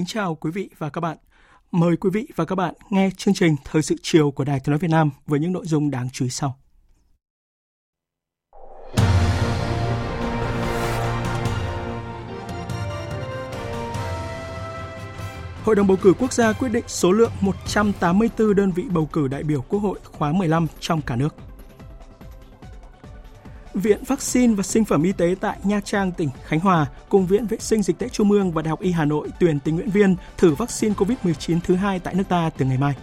Kính chào quý vị và các bạn. Mời quý vị và các bạn nghe chương trình Thời sự chiều của Đài Tiếng nói Việt Nam với những nội dung đáng chú ý sau. Hội đồng bầu cử quốc gia quyết định số lượng 184 đơn vị bầu cử đại biểu Quốc hội khóa 15 trong cả nước. Viện Vaccine và Sinh phẩm Y tế tại Nha Trang, tỉnh Khánh Hòa cùng Viện Vệ sinh Dịch tễ Trung ương và Đại học Y Hà Nội tuyển tình nguyện viên thử vaccine COVID-19 thứ hai tại nước ta từ ngày mai.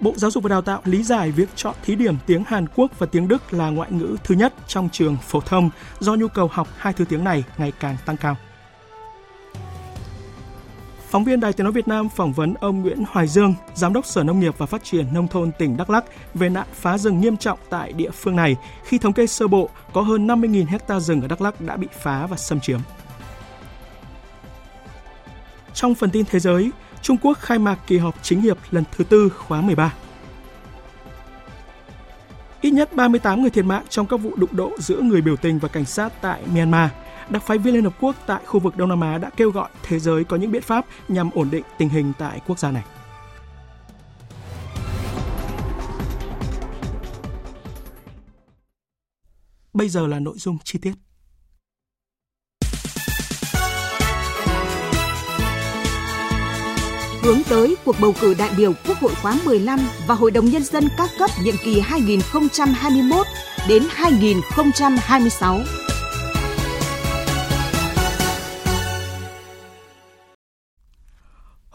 Bộ Giáo dục và Đào tạo lý giải việc chọn thí điểm tiếng Hàn Quốc và tiếng Đức là ngoại ngữ thứ nhất trong trường phổ thông do nhu cầu học hai thứ tiếng này ngày càng tăng cao. Phóng viên Đài Tiếng nói Việt Nam phỏng vấn ông Nguyễn Hoài Dương, Giám đốc Sở Nông nghiệp và Phát triển Nông thôn tỉnh Đắk Lắk về nạn phá rừng nghiêm trọng tại địa phương này khi thống kê sơ bộ có hơn 50.000 hecta rừng ở Đắk Lắk đã bị phá và xâm chiếm. Trong phần tin thế giới, Trung Quốc khai mạc kỳ họp chính hiệp lần thứ tư khóa 13. Ít nhất 38 người thiệt mạng trong các vụ đụng độ giữa người biểu tình và cảnh sát tại Myanmar – đặc phái viên Liên Hợp Quốc tại khu vực Đông Nam Á đã kêu gọi thế giới có những biện pháp nhằm ổn định tình hình tại quốc gia này. Bây giờ là nội dung chi tiết. hướng tới cuộc bầu cử đại biểu Quốc hội khóa 15 và Hội đồng Nhân dân các cấp nhiệm kỳ 2021 đến 2026.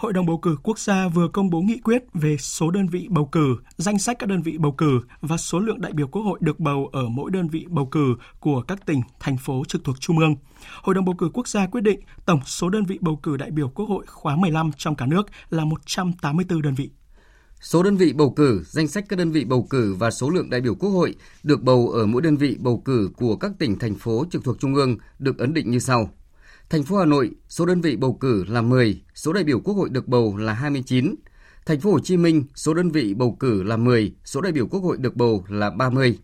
Hội đồng bầu cử quốc gia vừa công bố nghị quyết về số đơn vị bầu cử, danh sách các đơn vị bầu cử và số lượng đại biểu quốc hội được bầu ở mỗi đơn vị bầu cử của các tỉnh, thành phố trực thuộc Trung ương. Hội đồng bầu cử quốc gia quyết định tổng số đơn vị bầu cử đại biểu quốc hội khóa 15 trong cả nước là 184 đơn vị. Số đơn vị bầu cử, danh sách các đơn vị bầu cử và số lượng đại biểu quốc hội được bầu ở mỗi đơn vị bầu cử của các tỉnh, thành phố trực thuộc Trung ương được ấn định như sau. Thành phố Hà Nội, số đơn vị bầu cử là 10, số đại biểu Quốc hội được bầu là 29. Thành phố Hồ Chí Minh, số đơn vị bầu cử là 10, số đại biểu Quốc hội được bầu là 30.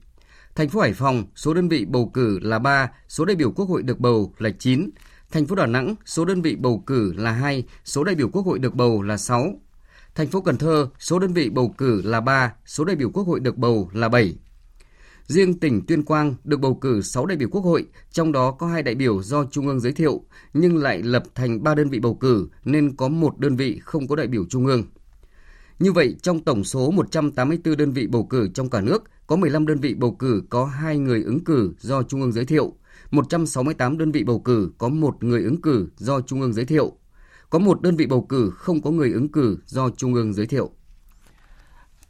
Thành phố Hải Phòng, số đơn vị bầu cử là 3, số đại biểu Quốc hội được bầu là 9. Thành phố Đà Nẵng, số đơn vị bầu cử là 2, số đại biểu Quốc hội được bầu là 6. Thành phố Cần Thơ, số đơn vị bầu cử là 3, số đại biểu Quốc hội được bầu là 7. Riêng tỉnh Tuyên Quang được bầu cử 6 đại biểu quốc hội, trong đó có hai đại biểu do Trung ương giới thiệu, nhưng lại lập thành 3 đơn vị bầu cử nên có một đơn vị không có đại biểu Trung ương. Như vậy, trong tổng số 184 đơn vị bầu cử trong cả nước, có 15 đơn vị bầu cử có 2 người ứng cử do Trung ương giới thiệu, 168 đơn vị bầu cử có một người ứng cử do Trung ương giới thiệu, có một đơn vị bầu cử không có người ứng cử do Trung ương giới thiệu.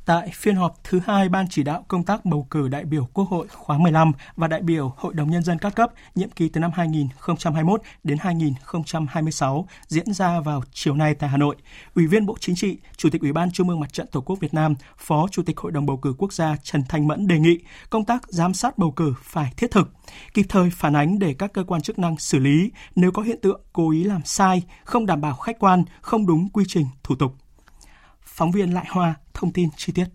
Tại phiên họp thứ hai Ban chỉ đạo công tác bầu cử đại biểu Quốc hội khóa 15 và đại biểu Hội đồng Nhân dân các cấp nhiệm kỳ từ năm 2021 đến 2026 diễn ra vào chiều nay tại Hà Nội, Ủy viên Bộ Chính trị, Chủ tịch Ủy ban Trung ương Mặt trận Tổ quốc Việt Nam, Phó Chủ tịch Hội đồng bầu cử quốc gia Trần Thanh Mẫn đề nghị công tác giám sát bầu cử phải thiết thực, kịp thời phản ánh để các cơ quan chức năng xử lý nếu có hiện tượng cố ý làm sai, không đảm bảo khách quan, không đúng quy trình thủ tục. Phóng viên Lại Hoa thông tin chi tiết.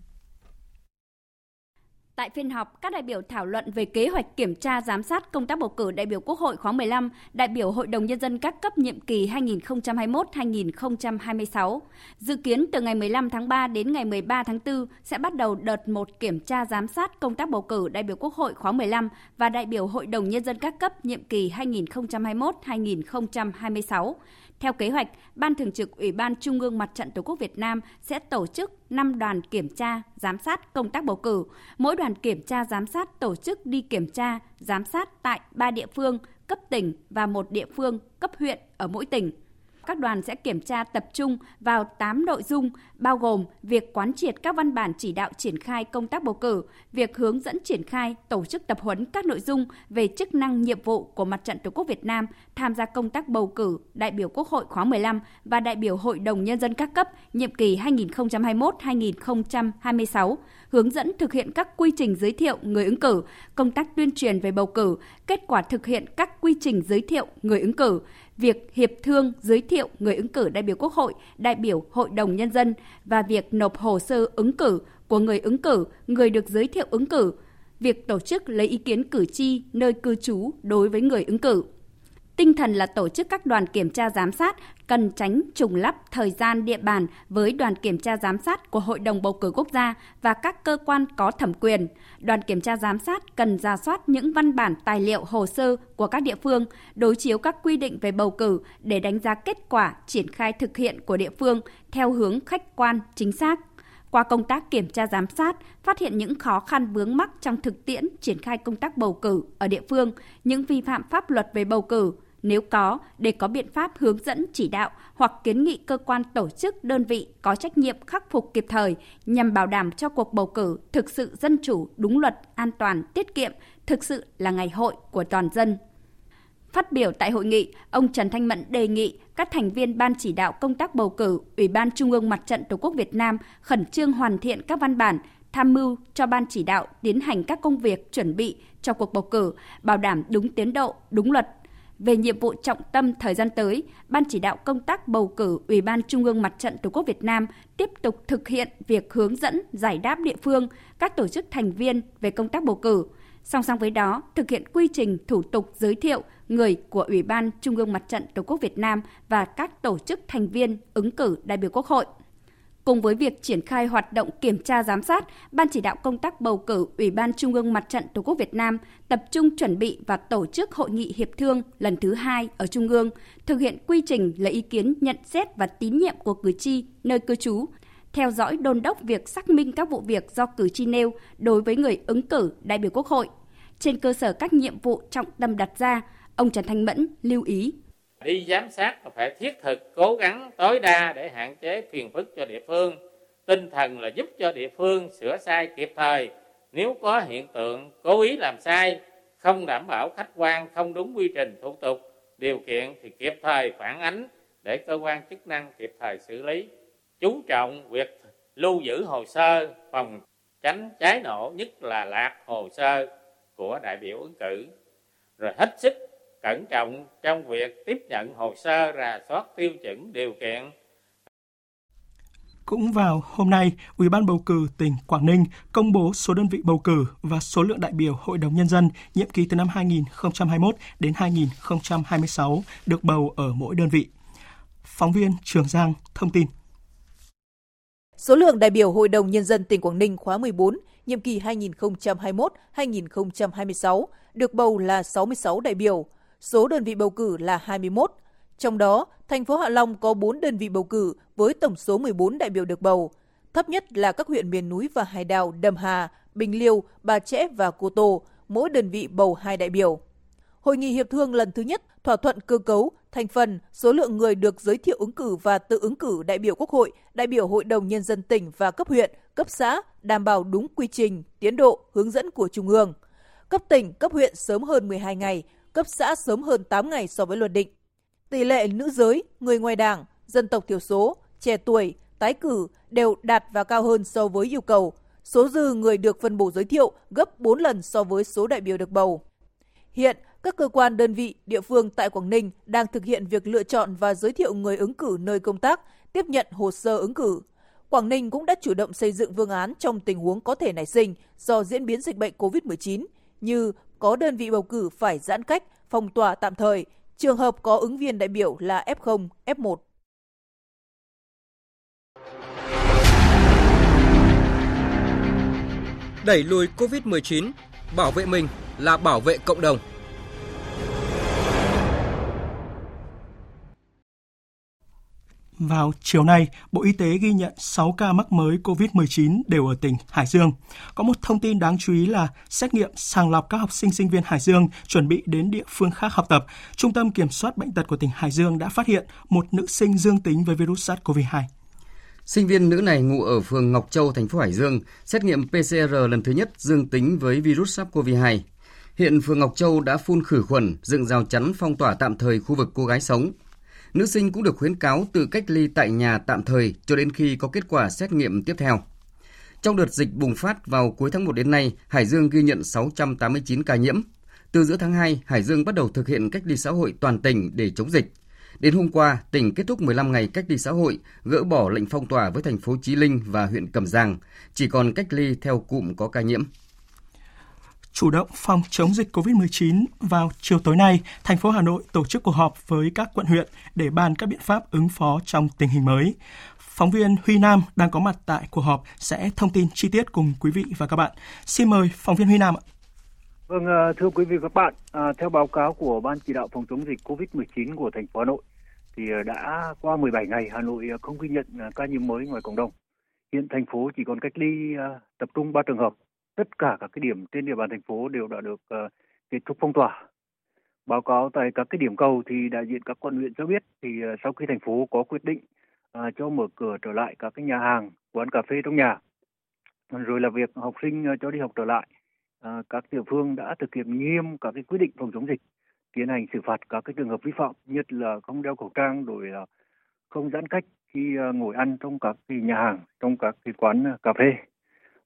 Tại phiên họp, các đại biểu thảo luận về kế hoạch kiểm tra giám sát công tác bầu cử đại biểu Quốc hội khóa 15, đại biểu Hội đồng Nhân dân các cấp nhiệm kỳ 2021-2026. Dự kiến từ ngày 15 tháng 3 đến ngày 13 tháng 4 sẽ bắt đầu đợt 1 kiểm tra giám sát công tác bầu cử đại biểu Quốc hội khóa 15 và đại biểu Hội đồng Nhân dân các cấp nhiệm kỳ 2021-2026. Theo kế hoạch, Ban Thường trực Ủy ban Trung ương Mặt trận Tổ quốc Việt Nam sẽ tổ chức 5 đoàn kiểm tra, giám sát công tác bầu cử. Mỗi đoàn đoàn kiểm tra giám sát tổ chức đi kiểm tra, giám sát tại ba địa phương cấp tỉnh và một địa phương cấp huyện ở mỗi tỉnh các đoàn sẽ kiểm tra tập trung vào 8 nội dung bao gồm việc quán triệt các văn bản chỉ đạo triển khai công tác bầu cử, việc hướng dẫn triển khai, tổ chức tập huấn các nội dung về chức năng nhiệm vụ của Mặt trận Tổ quốc Việt Nam tham gia công tác bầu cử đại biểu Quốc hội khóa 15 và đại biểu Hội đồng Nhân dân các cấp nhiệm kỳ 2021-2026, hướng dẫn thực hiện các quy trình giới thiệu người ứng cử, công tác tuyên truyền về bầu cử, kết quả thực hiện các quy trình giới thiệu người ứng cử, việc hiệp thương giới thiệu người ứng cử đại biểu Quốc hội, đại biểu Hội đồng Nhân dân và việc nộp hồ sơ ứng cử của người ứng cử, người được giới thiệu ứng cử, việc tổ chức lấy ý kiến cử tri nơi cư trú đối với người ứng cử. Tinh thần là tổ chức các đoàn kiểm tra giám sát cần tránh trùng lắp thời gian địa bàn với đoàn kiểm tra giám sát của Hội đồng bầu cử quốc gia và các cơ quan có thẩm quyền. Đoàn kiểm tra giám sát cần ra soát những văn bản tài liệu hồ sơ của các địa phương, đối chiếu các quy định về bầu cử để đánh giá kết quả triển khai thực hiện của địa phương theo hướng khách quan, chính xác qua công tác kiểm tra giám sát, phát hiện những khó khăn vướng mắc trong thực tiễn triển khai công tác bầu cử ở địa phương, những vi phạm pháp luật về bầu cử, nếu có, để có biện pháp hướng dẫn chỉ đạo hoặc kiến nghị cơ quan tổ chức đơn vị có trách nhiệm khắc phục kịp thời nhằm bảo đảm cho cuộc bầu cử thực sự dân chủ, đúng luật, an toàn, tiết kiệm, thực sự là ngày hội của toàn dân. Phát biểu tại hội nghị, ông Trần Thanh Mẫn đề nghị các thành viên Ban chỉ đạo công tác bầu cử, Ủy ban Trung ương Mặt trận Tổ quốc Việt Nam khẩn trương hoàn thiện các văn bản, tham mưu cho Ban chỉ đạo tiến hành các công việc chuẩn bị cho cuộc bầu cử, bảo đảm đúng tiến độ, đúng luật, về nhiệm vụ trọng tâm thời gian tới, Ban chỉ đạo công tác bầu cử Ủy ban Trung ương Mặt trận Tổ quốc Việt Nam tiếp tục thực hiện việc hướng dẫn giải đáp địa phương, các tổ chức thành viên về công tác bầu cử. Song song với đó, thực hiện quy trình thủ tục giới thiệu người của Ủy ban Trung ương Mặt trận Tổ quốc Việt Nam và các tổ chức thành viên ứng cử đại biểu Quốc hội. Cùng với việc triển khai hoạt động kiểm tra giám sát, Ban chỉ đạo công tác bầu cử Ủy ban Trung ương Mặt trận Tổ quốc Việt Nam tập trung chuẩn bị và tổ chức hội nghị hiệp thương lần thứ hai ở Trung ương, thực hiện quy trình lấy ý kiến nhận xét và tín nhiệm của cử tri nơi cư trú, theo dõi đôn đốc việc xác minh các vụ việc do cử tri nêu đối với người ứng cử đại biểu Quốc hội. Trên cơ sở các nhiệm vụ trọng tâm đặt ra, ông Trần Thanh Mẫn lưu ý đi giám sát và phải thiết thực, cố gắng, tối đa để hạn chế phiền phức cho địa phương. Tinh thần là giúp cho địa phương sửa sai kịp thời. Nếu có hiện tượng cố ý làm sai, không đảm bảo khách quan, không đúng quy trình, thủ tục, điều kiện thì kịp thời phản ánh để cơ quan chức năng kịp thời xử lý. Chú trọng việc lưu giữ hồ sơ, phòng tránh cháy nổ, nhất là lạc hồ sơ của đại biểu ứng cử. Rồi hết sức cẩn trọng trong việc tiếp nhận hồ sơ rà soát tiêu chuẩn điều kiện cũng vào hôm nay, Ủy ban bầu cử tỉnh Quảng Ninh công bố số đơn vị bầu cử và số lượng đại biểu Hội đồng Nhân dân nhiệm kỳ từ năm 2021 đến 2026 được bầu ở mỗi đơn vị. Phóng viên Trường Giang thông tin. Số lượng đại biểu Hội đồng Nhân dân tỉnh Quảng Ninh khóa 14, nhiệm kỳ 2021-2026 được bầu là 66 đại biểu, số đơn vị bầu cử là 21. Trong đó, thành phố Hạ Long có 4 đơn vị bầu cử với tổng số 14 đại biểu được bầu. Thấp nhất là các huyện miền núi và hải đảo Đầm Hà, Bình Liêu, Bà Trễ và Cô Tô, mỗi đơn vị bầu 2 đại biểu. Hội nghị hiệp thương lần thứ nhất thỏa thuận cơ cấu, thành phần, số lượng người được giới thiệu ứng cử và tự ứng cử đại biểu Quốc hội, đại biểu Hội đồng Nhân dân tỉnh và cấp huyện, cấp xã, đảm bảo đúng quy trình, tiến độ, hướng dẫn của Trung ương. Cấp tỉnh, cấp huyện sớm hơn 12 ngày, cấp xã sớm hơn 8 ngày so với luật định. Tỷ lệ nữ giới, người ngoài đảng, dân tộc thiểu số, trẻ tuổi, tái cử đều đạt và cao hơn so với yêu cầu. Số dư người được phân bổ giới thiệu gấp 4 lần so với số đại biểu được bầu. Hiện, các cơ quan đơn vị, địa phương tại Quảng Ninh đang thực hiện việc lựa chọn và giới thiệu người ứng cử nơi công tác, tiếp nhận hồ sơ ứng cử. Quảng Ninh cũng đã chủ động xây dựng phương án trong tình huống có thể nảy sinh do diễn biến dịch bệnh COVID-19 như có đơn vị bầu cử phải giãn cách, phong tỏa tạm thời, trường hợp có ứng viên đại biểu là F0, F1. Đẩy lùi COVID-19, bảo vệ mình là bảo vệ cộng đồng. Vào chiều nay, Bộ Y tế ghi nhận 6 ca mắc mới COVID-19 đều ở tỉnh Hải Dương. Có một thông tin đáng chú ý là xét nghiệm sàng lọc các học sinh sinh viên Hải Dương chuẩn bị đến địa phương khác học tập. Trung tâm Kiểm soát Bệnh tật của tỉnh Hải Dương đã phát hiện một nữ sinh dương tính với virus SARS-CoV-2. Sinh viên nữ này ngụ ở phường Ngọc Châu, thành phố Hải Dương, xét nghiệm PCR lần thứ nhất dương tính với virus SARS-CoV-2. Hiện phường Ngọc Châu đã phun khử khuẩn, dựng rào chắn phong tỏa tạm thời khu vực cô gái sống. Nữ sinh cũng được khuyến cáo tự cách ly tại nhà tạm thời cho đến khi có kết quả xét nghiệm tiếp theo. Trong đợt dịch bùng phát vào cuối tháng 1 đến nay, Hải Dương ghi nhận 689 ca nhiễm. Từ giữa tháng 2, Hải Dương bắt đầu thực hiện cách ly xã hội toàn tỉnh để chống dịch. Đến hôm qua, tỉnh kết thúc 15 ngày cách ly xã hội, gỡ bỏ lệnh phong tỏa với thành phố Chí Linh và huyện Cẩm Giang, chỉ còn cách ly theo cụm có ca nhiễm. Chủ động phòng chống dịch COVID-19, vào chiều tối nay, thành phố Hà Nội tổ chức cuộc họp với các quận huyện để bàn các biện pháp ứng phó trong tình hình mới. Phóng viên Huy Nam đang có mặt tại cuộc họp sẽ thông tin chi tiết cùng quý vị và các bạn. Xin mời phóng viên Huy Nam ạ. Vâng, ờ, thưa quý vị và các bạn, ờ, theo báo cáo của Ban chỉ đạo phòng chống dịch COVID-19 của thành phố Hà Nội, thì ờ, đã qua 17 ngày Hà Nội không ghi nhận ca nhiễm mới ngoài cộng đồng. Hiện thành phố chỉ còn cách ly tập trung 3 trường hợp. Tất cả các cái điểm trên địa bàn thành phố đều đã được ờ, kết thúc phong tỏa. Báo cáo tại các cái điểm cầu thì đại diện các quận huyện cho biết thì ờ, sau khi thành phố có quyết định ờ, cho mở cửa trở lại các cái nhà hàng, quán cà phê trong nhà, rồi là việc học sinh cho đi học trở lại uh, các địa phương đã thực hiện nghiêm các cái quyết định phòng chống dịch tiến hành xử phạt các cái trường hợp vi phạm nhất là không đeo khẩu trang rồi là không giãn cách khi uh, ngồi ăn trong các cái nhà hàng trong các cái quán cà phê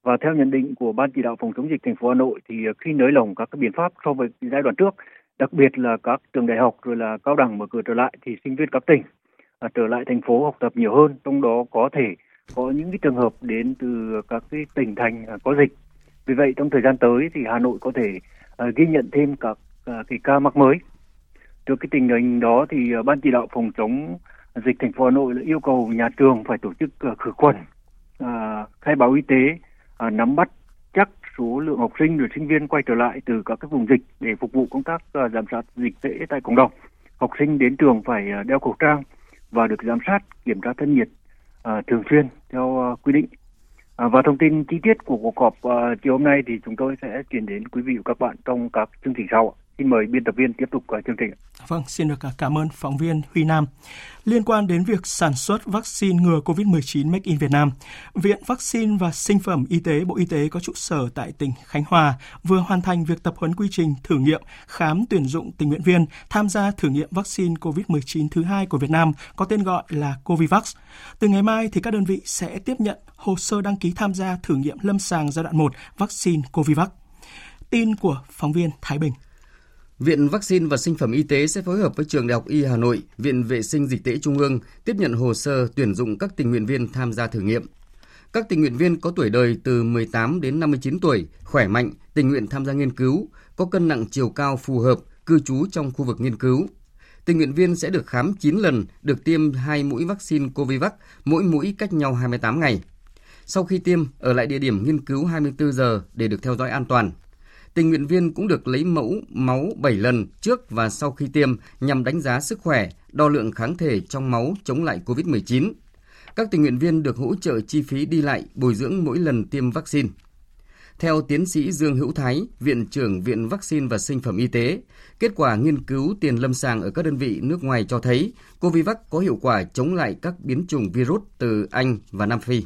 và theo nhận định của ban chỉ đạo phòng chống dịch thành phố Hà Nội thì à, khi nới lỏng các cái biện pháp so với giai đoạn trước đặc biệt là các trường đại học rồi là cao đẳng mở cửa trở lại thì sinh viên các tỉnh à, trở lại thành phố học tập nhiều hơn trong đó có thể có những cái trường hợp đến từ các cái tỉnh thành à, có dịch vì vậy trong thời gian tới thì Hà Nội có thể à, ghi nhận thêm các cái ca mắc mới. Trước cái tình hình đó thì ban chỉ đạo phòng chống dịch thành phố Hà Nội đã yêu cầu nhà trường phải tổ chức khử khuẩn, khai báo y tế, à, nắm bắt chắc số lượng học sinh và sinh viên quay trở lại từ các cái vùng dịch để phục vụ công tác à, giám sát dịch tễ tại cộng đồng. Học sinh đến trường phải à, đeo khẩu trang và được giám sát kiểm tra thân nhiệt à, thường xuyên theo à, quy định À, và thông tin chi tiết của cuộc họp à, chiều hôm nay thì chúng tôi sẽ chuyển đến quý vị và các bạn trong các chương trình sau. Xin mời biên tập viên tiếp tục chương trình. Vâng, xin được cảm ơn phóng viên Huy Nam. Liên quan đến việc sản xuất vaccine ngừa COVID-19 Make in Việt Nam, Viện Vaccine và Sinh phẩm Y tế Bộ Y tế có trụ sở tại tỉnh Khánh Hòa vừa hoàn thành việc tập huấn quy trình thử nghiệm khám tuyển dụng tình nguyện viên tham gia thử nghiệm vaccine COVID-19 thứ hai của Việt Nam có tên gọi là Covivax. Từ ngày mai thì các đơn vị sẽ tiếp nhận hồ sơ đăng ký tham gia thử nghiệm lâm sàng giai đoạn 1 vaccine Covivax. Tin của phóng viên Thái Bình. Viện Vaccine và Sinh phẩm Y tế sẽ phối hợp với Trường Đại học Y Hà Nội, Viện Vệ sinh Dịch tễ Trung ương tiếp nhận hồ sơ tuyển dụng các tình nguyện viên tham gia thử nghiệm. Các tình nguyện viên có tuổi đời từ 18 đến 59 tuổi, khỏe mạnh, tình nguyện tham gia nghiên cứu, có cân nặng chiều cao phù hợp, cư trú trong khu vực nghiên cứu. Tình nguyện viên sẽ được khám 9 lần, được tiêm 2 mũi vaccine Covivac, mỗi mũi cách nhau 28 ngày. Sau khi tiêm, ở lại địa điểm nghiên cứu 24 giờ để được theo dõi an toàn tình nguyện viên cũng được lấy mẫu máu 7 lần trước và sau khi tiêm nhằm đánh giá sức khỏe, đo lượng kháng thể trong máu chống lại COVID-19. Các tình nguyện viên được hỗ trợ chi phí đi lại, bồi dưỡng mỗi lần tiêm vaccine. Theo tiến sĩ Dương Hữu Thái, Viện trưởng Viện Vaccine và Sinh phẩm Y tế, kết quả nghiên cứu tiền lâm sàng ở các đơn vị nước ngoài cho thấy Covivac có hiệu quả chống lại các biến chủng virus từ Anh và Nam Phi.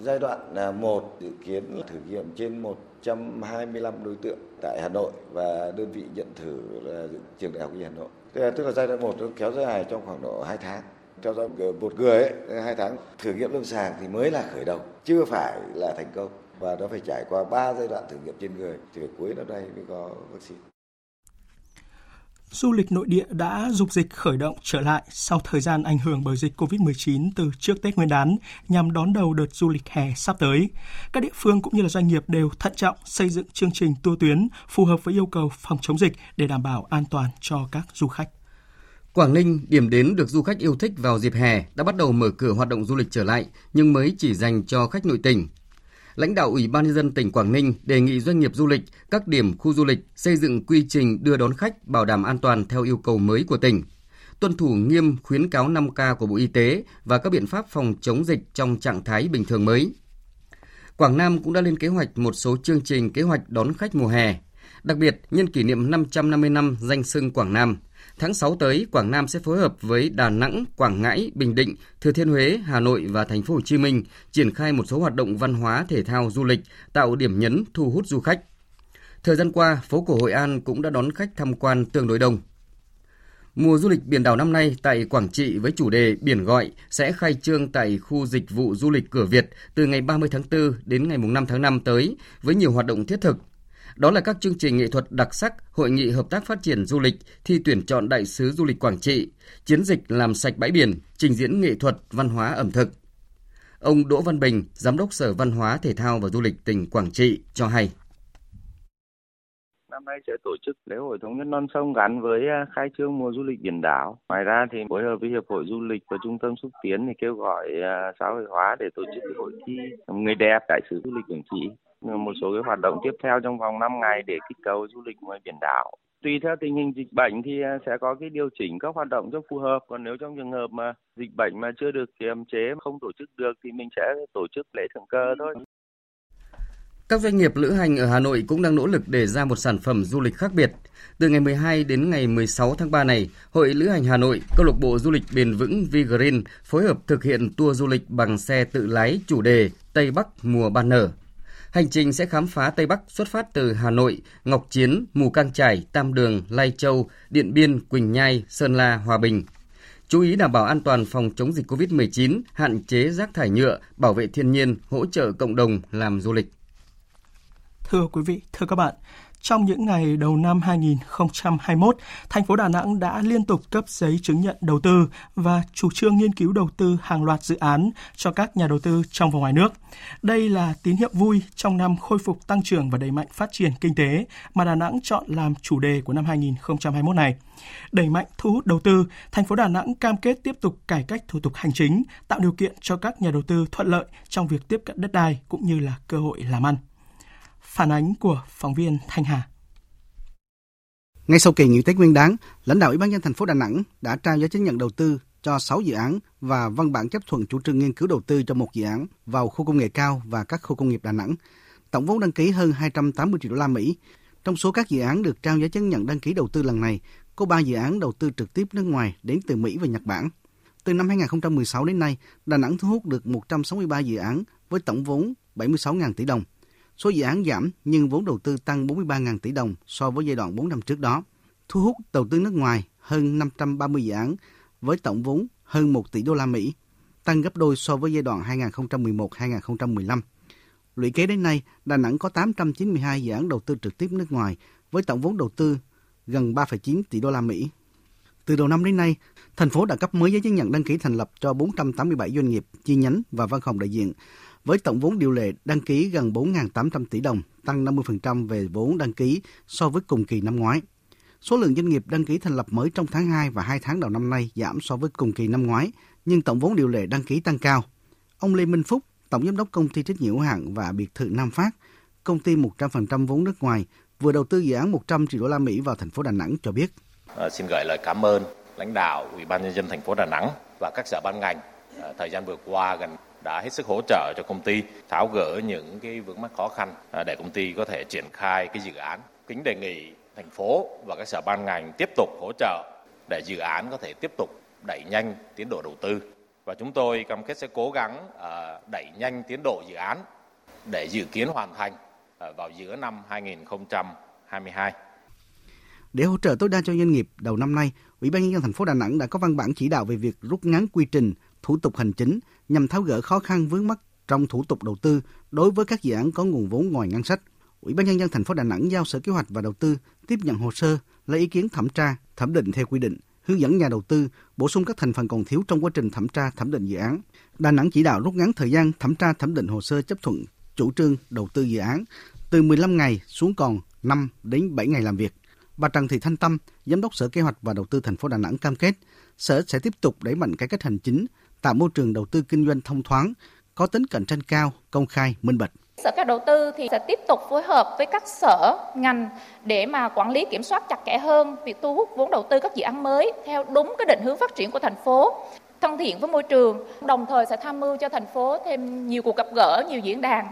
Giai đoạn à, 1 dự kiến thử nghiệm trên 125 đối tượng tại Hà Nội và đơn vị nhận thử là trường đại học y Hà Nội. Tức là giai đoạn 1 nó kéo dài trong khoảng độ 2 tháng. Theo dõi một người ấy, 2 tháng thử nghiệm lâm sàng thì mới là khởi đầu, chưa phải là thành công và nó phải trải qua 3 giai đoạn thử nghiệm trên người thì cuối năm nay mới có vaccine du lịch nội địa đã dục dịch khởi động trở lại sau thời gian ảnh hưởng bởi dịch COVID-19 từ trước Tết Nguyên đán nhằm đón đầu đợt du lịch hè sắp tới. Các địa phương cũng như là doanh nghiệp đều thận trọng xây dựng chương trình tour tuyến phù hợp với yêu cầu phòng chống dịch để đảm bảo an toàn cho các du khách. Quảng Ninh, điểm đến được du khách yêu thích vào dịp hè, đã bắt đầu mở cửa hoạt động du lịch trở lại nhưng mới chỉ dành cho khách nội tỉnh lãnh đạo Ủy ban nhân dân tỉnh Quảng Ninh đề nghị doanh nghiệp du lịch, các điểm khu du lịch xây dựng quy trình đưa đón khách bảo đảm an toàn theo yêu cầu mới của tỉnh. tuân thủ nghiêm khuyến cáo 5K của Bộ Y tế và các biện pháp phòng chống dịch trong trạng thái bình thường mới. Quảng Nam cũng đã lên kế hoạch một số chương trình kế hoạch đón khách mùa hè. Đặc biệt, nhân kỷ niệm 550 năm danh sưng Quảng Nam, tháng 6 tới, Quảng Nam sẽ phối hợp với Đà Nẵng, Quảng Ngãi, Bình Định, Thừa Thiên Huế, Hà Nội và thành phố Hồ Chí Minh triển khai một số hoạt động văn hóa, thể thao, du lịch, tạo điểm nhấn thu hút du khách. Thời gian qua, phố cổ Hội An cũng đã đón khách tham quan tương đối đông. Mùa du lịch biển đảo năm nay tại Quảng Trị với chủ đề Biển gọi sẽ khai trương tại khu dịch vụ du lịch cửa Việt từ ngày 30 tháng 4 đến ngày 5 tháng 5 tới với nhiều hoạt động thiết thực. Đó là các chương trình nghệ thuật đặc sắc, hội nghị hợp tác phát triển du lịch, thi tuyển chọn đại sứ du lịch Quảng Trị, chiến dịch làm sạch bãi biển, trình diễn nghệ thuật, văn hóa ẩm thực. Ông Đỗ Văn Bình, Giám đốc Sở Văn hóa, Thể thao và Du lịch tỉnh Quảng Trị cho hay năm nay sẽ tổ chức lễ hội thống nhất non sông gắn với à, khai trương mùa du lịch biển đảo. Ngoài ra thì phối hợp với hiệp hội du lịch và trung tâm xúc tiến thì kêu gọi à, xã hội hóa để tổ chức hội thi người đẹp đại sứ du lịch Quảng Trị. Một số cái hoạt động tiếp theo trong vòng 5 ngày để kích cầu du lịch ngoài biển đảo. Tùy theo tình hình dịch bệnh thì à, sẽ có cái điều chỉnh các hoạt động cho phù hợp. Còn nếu trong trường hợp mà dịch bệnh mà chưa được kiềm chế không tổ chức được thì mình sẽ tổ chức lễ thượng cờ thôi. Các doanh nghiệp lữ hành ở Hà Nội cũng đang nỗ lực để ra một sản phẩm du lịch khác biệt. Từ ngày 12 đến ngày 16 tháng 3 này, Hội Lữ hành Hà Nội, câu lạc bộ du lịch bền vững Vigreen phối hợp thực hiện tour du lịch bằng xe tự lái chủ đề Tây Bắc mùa ban nở. Hành trình sẽ khám phá Tây Bắc xuất phát từ Hà Nội, Ngọc Chiến, Mù Cang Trải, Tam Đường, Lai Châu, Điện Biên, Quỳnh Nhai, Sơn La, Hòa Bình. Chú ý đảm bảo an toàn phòng chống dịch COVID-19, hạn chế rác thải nhựa, bảo vệ thiên nhiên, hỗ trợ cộng đồng làm du lịch. Thưa quý vị, thưa các bạn, trong những ngày đầu năm 2021, thành phố Đà Nẵng đã liên tục cấp giấy chứng nhận đầu tư và chủ trương nghiên cứu đầu tư hàng loạt dự án cho các nhà đầu tư trong và ngoài nước. Đây là tín hiệu vui trong năm khôi phục tăng trưởng và đẩy mạnh phát triển kinh tế mà Đà Nẵng chọn làm chủ đề của năm 2021 này. Đẩy mạnh thu hút đầu tư, thành phố Đà Nẵng cam kết tiếp tục cải cách thủ tục hành chính, tạo điều kiện cho các nhà đầu tư thuận lợi trong việc tiếp cận đất đai cũng như là cơ hội làm ăn. Phản ánh của phóng viên Thanh Hà. Ngay sau kỳ nghỉ Tết Nguyên đán, lãnh đạo Ủy ban nhân thành phố Đà Nẵng đã trao giấy chứng nhận đầu tư cho 6 dự án và văn bản chấp thuận chủ trương nghiên cứu đầu tư cho một dự án vào khu công nghệ cao và các khu công nghiệp Đà Nẵng. Tổng vốn đăng ký hơn 280 triệu đô la Mỹ. Trong số các dự án được trao giấy chứng nhận đăng ký đầu tư lần này, có 3 dự án đầu tư trực tiếp nước ngoài đến từ Mỹ và Nhật Bản. Từ năm 2016 đến nay, Đà Nẵng thu hút được 163 dự án với tổng vốn 76.000 tỷ đồng. Số dự án giảm nhưng vốn đầu tư tăng 43.000 tỷ đồng so với giai đoạn 4 năm trước đó. Thu hút đầu tư nước ngoài hơn 530 dự án với tổng vốn hơn 1 tỷ đô la Mỹ, tăng gấp đôi so với giai đoạn 2011-2015. Lũy kế đến nay, Đà Nẵng có 892 dự án đầu tư trực tiếp nước ngoài với tổng vốn đầu tư gần 3,9 tỷ đô la Mỹ. Từ đầu năm đến nay, thành phố đã cấp mới giấy chứng nhận đăng ký thành lập cho 487 doanh nghiệp, chi nhánh và văn phòng đại diện với tổng vốn điều lệ đăng ký gần 4.800 tỷ đồng, tăng 50% về vốn đăng ký so với cùng kỳ năm ngoái. Số lượng doanh nghiệp đăng ký thành lập mới trong tháng 2 và 2 tháng đầu năm nay giảm so với cùng kỳ năm ngoái, nhưng tổng vốn điều lệ đăng ký tăng cao. Ông Lê Minh Phúc, Tổng giám đốc công ty trách nhiệm hữu hạn và biệt thự Nam Phát, công ty 100% vốn nước ngoài, vừa đầu tư dự án 100 triệu đô la Mỹ vào thành phố Đà Nẵng cho biết. À, xin gửi lời cảm ơn lãnh đạo Ủy ban nhân dân thành phố Đà Nẵng và các sở ban ngành à, thời gian vừa qua gần đã hết sức hỗ trợ cho công ty tháo gỡ những cái vướng mắc khó khăn à, để công ty có thể triển khai cái dự án. Kính đề nghị thành phố và các sở ban ngành tiếp tục hỗ trợ để dự án có thể tiếp tục đẩy nhanh tiến độ đầu tư và chúng tôi cam kết sẽ cố gắng à, đẩy nhanh tiến độ dự án để dự kiến hoàn thành à, vào giữa năm 2022. Để hỗ trợ tối đa cho doanh nghiệp, đầu năm nay, Ủy ban nhân dân thành phố Đà Nẵng đã có văn bản chỉ đạo về việc rút ngắn quy trình, thủ tục hành chính nhằm tháo gỡ khó khăn vướng mắt trong thủ tục đầu tư đối với các dự án có nguồn vốn ngoài ngân sách. Ủy ban nhân dân thành phố Đà Nẵng giao Sở Kế hoạch và Đầu tư tiếp nhận hồ sơ, lấy ý kiến thẩm tra, thẩm định theo quy định, hướng dẫn nhà đầu tư bổ sung các thành phần còn thiếu trong quá trình thẩm tra thẩm định dự án. Đà Nẵng chỉ đạo rút ngắn thời gian thẩm tra thẩm định hồ sơ chấp thuận chủ trương đầu tư dự án từ 15 ngày xuống còn 5 đến 7 ngày làm việc. Bà Trần Thị Thanh Tâm, Giám đốc Sở Kế hoạch và Đầu tư thành phố Đà Nẵng cam kết, Sở sẽ tiếp tục đẩy mạnh cải cách hành chính, tạo môi trường đầu tư kinh doanh thông thoáng, có tính cạnh tranh cao, công khai, minh bạch. Sở Kế đầu tư thì sẽ tiếp tục phối hợp với các sở ngành để mà quản lý kiểm soát chặt chẽ hơn việc thu hút vốn đầu tư các dự án mới theo đúng cái định hướng phát triển của thành phố thân thiện với môi trường, đồng thời sẽ tham mưu cho thành phố thêm nhiều cuộc gặp gỡ, nhiều diễn đàn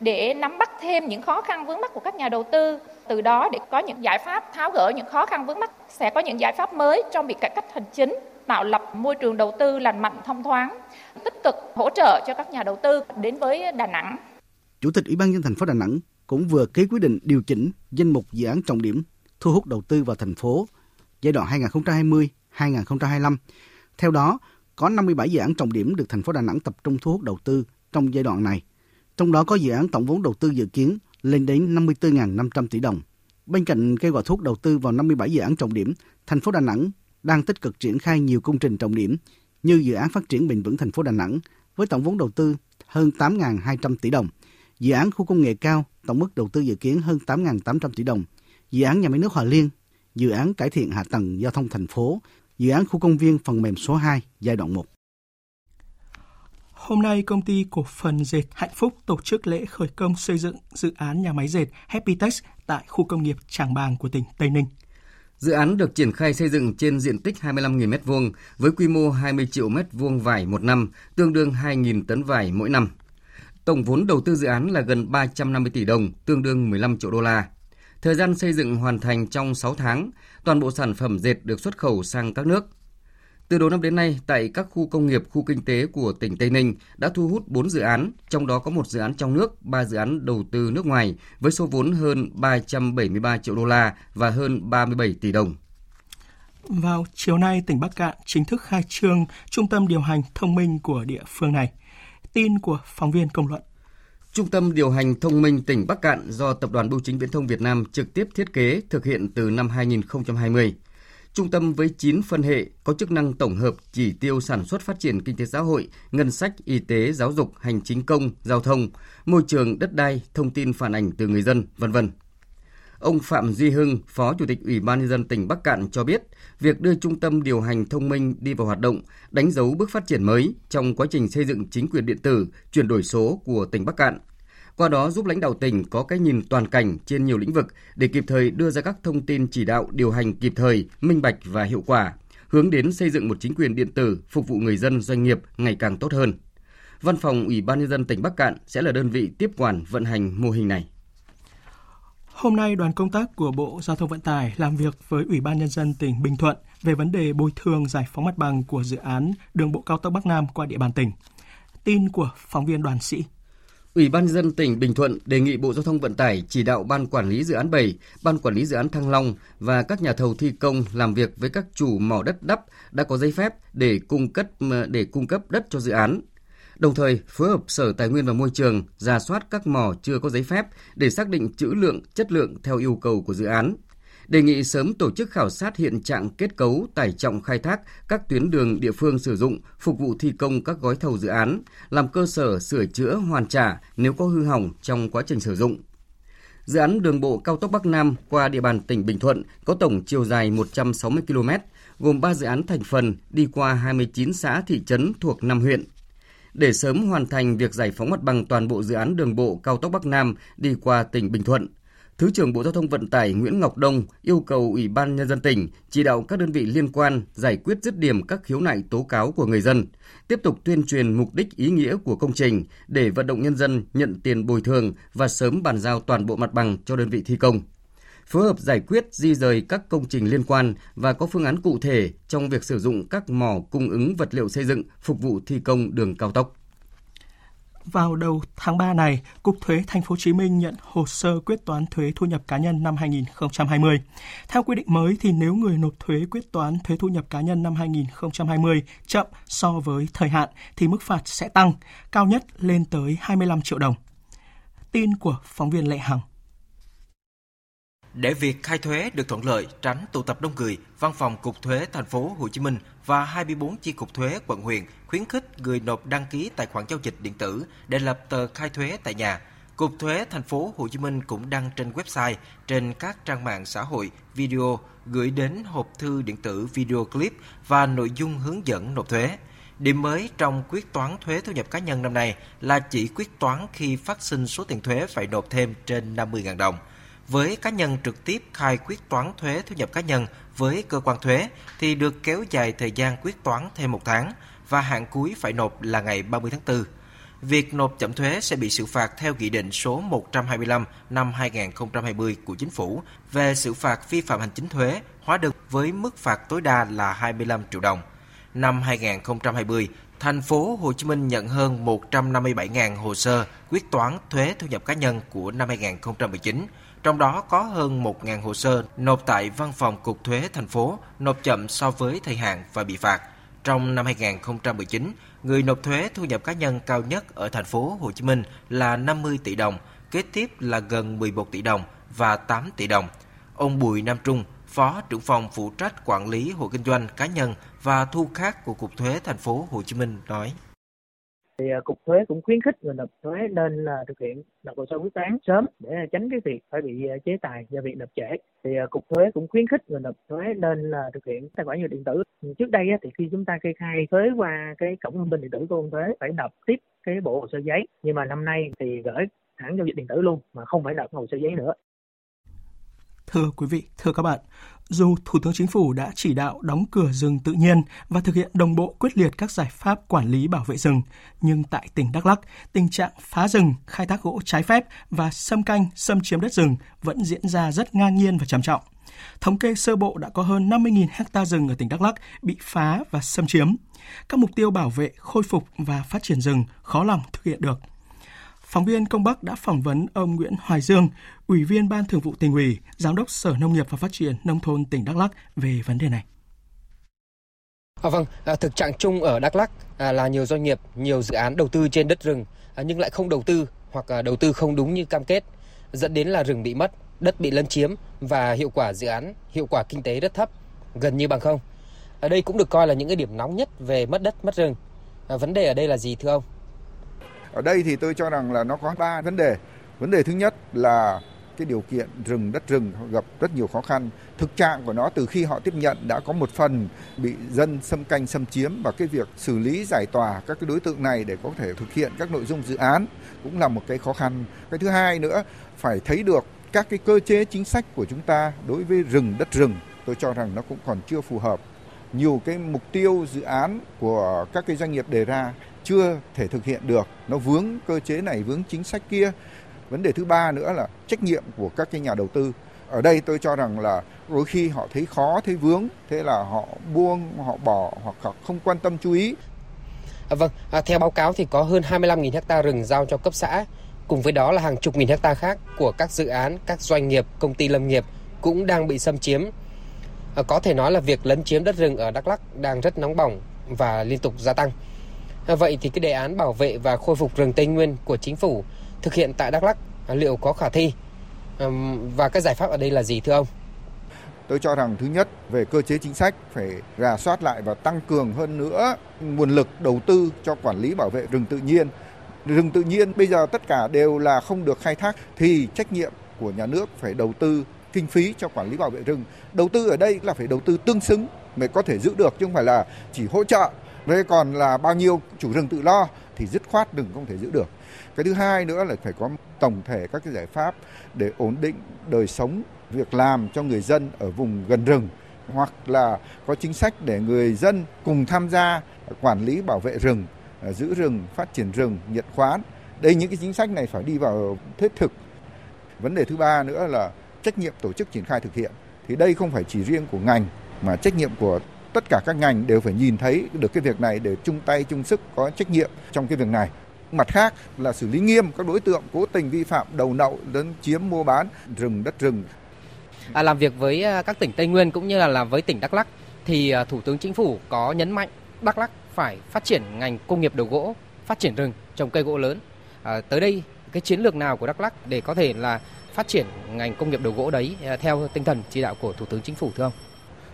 để nắm bắt thêm những khó khăn vướng mắt của các nhà đầu tư, từ đó để có những giải pháp tháo gỡ những khó khăn vướng mắt, sẽ có những giải pháp mới trong việc cải cách hành chính, tạo lập môi trường đầu tư lành mạnh thông thoáng, tích cực hỗ trợ cho các nhà đầu tư đến với Đà Nẵng. Chủ tịch Ủy ban nhân thành phố Đà Nẵng cũng vừa ký quyết định điều chỉnh danh mục dự án trọng điểm thu hút đầu tư vào thành phố giai đoạn 2020-2025. Theo đó, có 57 dự án trọng điểm được thành phố Đà Nẵng tập trung thu hút đầu tư trong giai đoạn này. Trong đó có dự án tổng vốn đầu tư dự kiến lên đến 54.500 tỷ đồng. Bên cạnh kêu gọi thuốc đầu tư vào 57 dự án trọng điểm, thành phố Đà Nẵng đang tích cực triển khai nhiều công trình trọng điểm như dự án phát triển bền vững thành phố Đà Nẵng với tổng vốn đầu tư hơn 8.200 tỷ đồng, dự án khu công nghệ cao tổng mức đầu tư dự kiến hơn 8.800 tỷ đồng, dự án nhà máy nước Hòa Liên, dự án cải thiện hạ tầng giao thông thành phố, dự án khu công viên phần mềm số 2 giai đoạn 1. Hôm nay, công ty cổ phần dệt Hạnh Phúc tổ chức lễ khởi công xây dựng dự án nhà máy dệt Happytex tại khu công nghiệp Tràng Bàng của tỉnh Tây Ninh. Dự án được triển khai xây dựng trên diện tích 25.000 m2 với quy mô 20 triệu m2 vải một năm, tương đương 2.000 tấn vải mỗi năm. Tổng vốn đầu tư dự án là gần 350 tỷ đồng, tương đương 15 triệu đô la. Thời gian xây dựng hoàn thành trong 6 tháng, toàn bộ sản phẩm dệt được xuất khẩu sang các nước. Từ đầu năm đến nay, tại các khu công nghiệp, khu kinh tế của tỉnh Tây Ninh đã thu hút 4 dự án, trong đó có một dự án trong nước, 3 dự án đầu tư nước ngoài với số vốn hơn 373 triệu đô la và hơn 37 tỷ đồng. Vào chiều nay, tỉnh Bắc Cạn chính thức khai trương trung tâm điều hành thông minh của địa phương này. Tin của phóng viên công luận. Trung tâm điều hành thông minh tỉnh Bắc Cạn do Tập đoàn Bưu chính Viễn thông Việt Nam trực tiếp thiết kế thực hiện từ năm 2020. Trung tâm với 9 phân hệ có chức năng tổng hợp chỉ tiêu sản xuất phát triển kinh tế xã hội, ngân sách, y tế, giáo dục, hành chính công, giao thông, môi trường, đất đai, thông tin phản ảnh từ người dân, vân vân. Ông Phạm Duy Hưng, Phó Chủ tịch Ủy ban nhân dân tỉnh Bắc Cạn cho biết, việc đưa trung tâm điều hành thông minh đi vào hoạt động đánh dấu bước phát triển mới trong quá trình xây dựng chính quyền điện tử, chuyển đổi số của tỉnh Bắc Cạn. Qua đó giúp lãnh đạo tỉnh có cái nhìn toàn cảnh trên nhiều lĩnh vực để kịp thời đưa ra các thông tin chỉ đạo điều hành kịp thời, minh bạch và hiệu quả, hướng đến xây dựng một chính quyền điện tử phục vụ người dân doanh nghiệp ngày càng tốt hơn. Văn phòng Ủy ban nhân dân tỉnh Bắc Cạn sẽ là đơn vị tiếp quản vận hành mô hình này. Hôm nay, đoàn công tác của Bộ Giao thông Vận tải làm việc với Ủy ban Nhân dân tỉnh Bình Thuận về vấn đề bồi thường giải phóng mặt bằng của dự án đường bộ cao tốc Bắc Nam qua địa bàn tỉnh. Tin của phóng viên đoàn sĩ. Ủy ban dân tỉnh Bình Thuận đề nghị Bộ Giao thông Vận tải chỉ đạo Ban Quản lý Dự án 7, Ban Quản lý Dự án Thăng Long và các nhà thầu thi công làm việc với các chủ mỏ đất đắp đã có giấy phép để cung cấp ờ, để cung cấp đất cho dự án. Đồng thời, phối hợp Sở Tài nguyên và Môi trường ra soát các mỏ chưa có giấy phép để xác định trữ lượng, chất lượng theo yêu cầu của dự án. Đề nghị sớm tổ chức khảo sát hiện trạng kết cấu, tải trọng khai thác các tuyến đường địa phương sử dụng phục vụ thi công các gói thầu dự án, làm cơ sở sửa chữa hoàn trả nếu có hư hỏng trong quá trình sử dụng. Dự án đường bộ cao tốc Bắc Nam qua địa bàn tỉnh Bình Thuận có tổng chiều dài 160 km, gồm 3 dự án thành phần đi qua 29 xã thị trấn thuộc 5 huyện để sớm hoàn thành việc giải phóng mặt bằng toàn bộ dự án đường bộ cao tốc Bắc Nam đi qua tỉnh Bình Thuận. Thứ trưởng Bộ Giao thông Vận tải Nguyễn Ngọc Đông yêu cầu Ủy ban Nhân dân tỉnh chỉ đạo các đơn vị liên quan giải quyết dứt điểm các khiếu nại tố cáo của người dân, tiếp tục tuyên truyền mục đích ý nghĩa của công trình để vận động nhân dân nhận tiền bồi thường và sớm bàn giao toàn bộ mặt bằng cho đơn vị thi công phối hợp giải quyết di rời các công trình liên quan và có phương án cụ thể trong việc sử dụng các mỏ cung ứng vật liệu xây dựng phục vụ thi công đường cao tốc. Vào đầu tháng 3 này, Cục Thuế Thành phố Hồ Chí Minh nhận hồ sơ quyết toán thuế thu nhập cá nhân năm 2020. Theo quy định mới thì nếu người nộp thuế quyết toán thuế thu nhập cá nhân năm 2020 chậm so với thời hạn thì mức phạt sẽ tăng, cao nhất lên tới 25 triệu đồng. Tin của phóng viên Lệ Hằng. Để việc khai thuế được thuận lợi, tránh tụ tập đông người, Văn phòng Cục Thuế Thành phố Hồ Chí Minh và 24 chi cục thuế quận huyện khuyến khích người nộp đăng ký tài khoản giao dịch điện tử để lập tờ khai thuế tại nhà. Cục Thuế Thành phố Hồ Chí Minh cũng đăng trên website, trên các trang mạng xã hội, video gửi đến hộp thư điện tử video clip và nội dung hướng dẫn nộp thuế. Điểm mới trong quyết toán thuế thu nhập cá nhân năm nay là chỉ quyết toán khi phát sinh số tiền thuế phải nộp thêm trên 50.000 đồng. Với cá nhân trực tiếp khai quyết toán thuế thu nhập cá nhân với cơ quan thuế thì được kéo dài thời gian quyết toán thêm một tháng và hạn cuối phải nộp là ngày 30 tháng 4. Việc nộp chậm thuế sẽ bị xử phạt theo Nghị định số 125 năm 2020 của Chính phủ về xử phạt vi phạm hành chính thuế hóa đơn với mức phạt tối đa là 25 triệu đồng. Năm 2020, thành phố Hồ Chí Minh nhận hơn 157.000 hồ sơ quyết toán thuế thu nhập cá nhân của năm 2019, trong đó có hơn 1.000 hồ sơ nộp tại Văn phòng Cục Thuế thành phố nộp chậm so với thời hạn và bị phạt. Trong năm 2019, người nộp thuế thu nhập cá nhân cao nhất ở thành phố Hồ Chí Minh là 50 tỷ đồng, kế tiếp là gần 11 tỷ đồng và 8 tỷ đồng. Ông Bùi Nam Trung, Phó trưởng phòng phụ trách quản lý hộ kinh doanh cá nhân và thu khác của Cục Thuế thành phố Hồ Chí Minh nói thì à, cục thuế cũng khuyến khích người nộp thuế nên là thực hiện nộp hồ sơ quyết toán sớm để tránh cái việc phải bị à, chế tài do việc nộp trễ. Thì à, cục thuế cũng khuyến khích người nộp thuế nên là thực hiện tài khoản điện tử. Trước đây thì khi chúng ta kê khai thuế qua cái cổng thông tin điện tử của cục thuế phải nộp tiếp cái bộ hồ sơ giấy. Nhưng mà năm nay thì gửi thẳng giao dịch điện tử luôn mà không phải nộp hồ sơ giấy nữa. Thưa quý vị, thưa các bạn, dù Thủ tướng Chính phủ đã chỉ đạo đóng cửa rừng tự nhiên và thực hiện đồng bộ quyết liệt các giải pháp quản lý bảo vệ rừng, nhưng tại tỉnh Đắk Lắk, tình trạng phá rừng, khai thác gỗ trái phép và xâm canh, xâm chiếm đất rừng vẫn diễn ra rất ngang nhiên và trầm trọng. Thống kê sơ bộ đã có hơn 50.000 hecta rừng ở tỉnh Đắk Lắk bị phá và xâm chiếm. Các mục tiêu bảo vệ, khôi phục và phát triển rừng khó lòng thực hiện được – Phóng viên Công Bắc đã phỏng vấn ông Nguyễn Hoài Dương, Ủy viên Ban Thường vụ tỉnh ủy, Giám đốc Sở Nông nghiệp và Phát triển Nông thôn tỉnh Đắk Lắk về vấn đề này. À, vâng, à, thực trạng chung ở Đắk Lắk à, là nhiều doanh nghiệp, nhiều dự án đầu tư trên đất rừng à, nhưng lại không đầu tư hoặc à, đầu tư không đúng như cam kết, dẫn đến là rừng bị mất, đất bị lấn chiếm và hiệu quả dự án, hiệu quả kinh tế rất thấp, gần như bằng không. Ở đây cũng được coi là những cái điểm nóng nhất về mất đất, mất rừng. À, vấn đề ở đây là gì thưa ông? Ở đây thì tôi cho rằng là nó có ba vấn đề. Vấn đề thứ nhất là cái điều kiện rừng, đất rừng gặp rất nhiều khó khăn. Thực trạng của nó từ khi họ tiếp nhận đã có một phần bị dân xâm canh, xâm chiếm và cái việc xử lý, giải tỏa các cái đối tượng này để có thể thực hiện các nội dung dự án cũng là một cái khó khăn. Cái thứ hai nữa, phải thấy được các cái cơ chế chính sách của chúng ta đối với rừng, đất rừng tôi cho rằng nó cũng còn chưa phù hợp. Nhiều cái mục tiêu dự án của các cái doanh nghiệp đề ra chưa thể thực hiện được. Nó vướng cơ chế này vướng chính sách kia. Vấn đề thứ ba nữa là trách nhiệm của các cái nhà đầu tư. Ở đây tôi cho rằng là đôi khi họ thấy khó thấy vướng thế là họ buông họ bỏ hoặc họ không quan tâm chú ý. À, vâng à, theo báo cáo thì có hơn 25.000 hecta rừng giao cho cấp xã cùng với đó là hàng chục nghìn hecta khác của các dự án các doanh nghiệp công ty lâm nghiệp cũng đang bị xâm chiếm. À, có thể nói là việc lấn chiếm đất rừng ở Đắk Lắk đang rất nóng bỏng và liên tục gia tăng. À, vậy thì cái đề án bảo vệ và khôi phục rừng Tây Nguyên của chính phủ thực hiện tại Đắk Lắk à, liệu có khả thi và các giải pháp ở đây là gì, thưa ông? Tôi cho rằng thứ nhất, về cơ chế chính sách phải rà soát lại và tăng cường hơn nữa nguồn lực đầu tư cho quản lý bảo vệ rừng tự nhiên. Rừng tự nhiên bây giờ tất cả đều là không được khai thác thì trách nhiệm của nhà nước phải đầu tư kinh phí cho quản lý bảo vệ rừng. Đầu tư ở đây là phải đầu tư tương xứng mới có thể giữ được, chứ không phải là chỉ hỗ trợ Thế còn là bao nhiêu chủ rừng tự lo thì dứt khoát đừng không thể giữ được. Cái thứ hai nữa là phải có tổng thể các cái giải pháp để ổn định đời sống, việc làm cho người dân ở vùng gần rừng hoặc là có chính sách để người dân cùng tham gia quản lý bảo vệ rừng, à, giữ rừng, phát triển rừng, nhận khoán. Đây những cái chính sách này phải đi vào thiết thực. Vấn đề thứ ba nữa là trách nhiệm tổ chức triển khai thực hiện. Thì đây không phải chỉ riêng của ngành mà trách nhiệm của tất cả các ngành đều phải nhìn thấy được cái việc này để chung tay chung sức có trách nhiệm trong cái việc này mặt khác là xử lý nghiêm các đối tượng cố tình vi phạm đầu nậu đến chiếm mua bán rừng đất rừng à, làm việc với à, các tỉnh Tây Nguyên cũng như là làm với tỉnh Đắk Lắk thì à, Thủ tướng Chính phủ có nhấn mạnh Đắk Lắk phải phát triển ngành công nghiệp đồ gỗ, phát triển rừng, trồng cây gỗ lớn. À, tới đây cái chiến lược nào của Đắk Lắk để có thể là phát triển ngành công nghiệp đồ gỗ đấy à, theo tinh thần chỉ đạo của Thủ tướng Chính phủ thưa ông?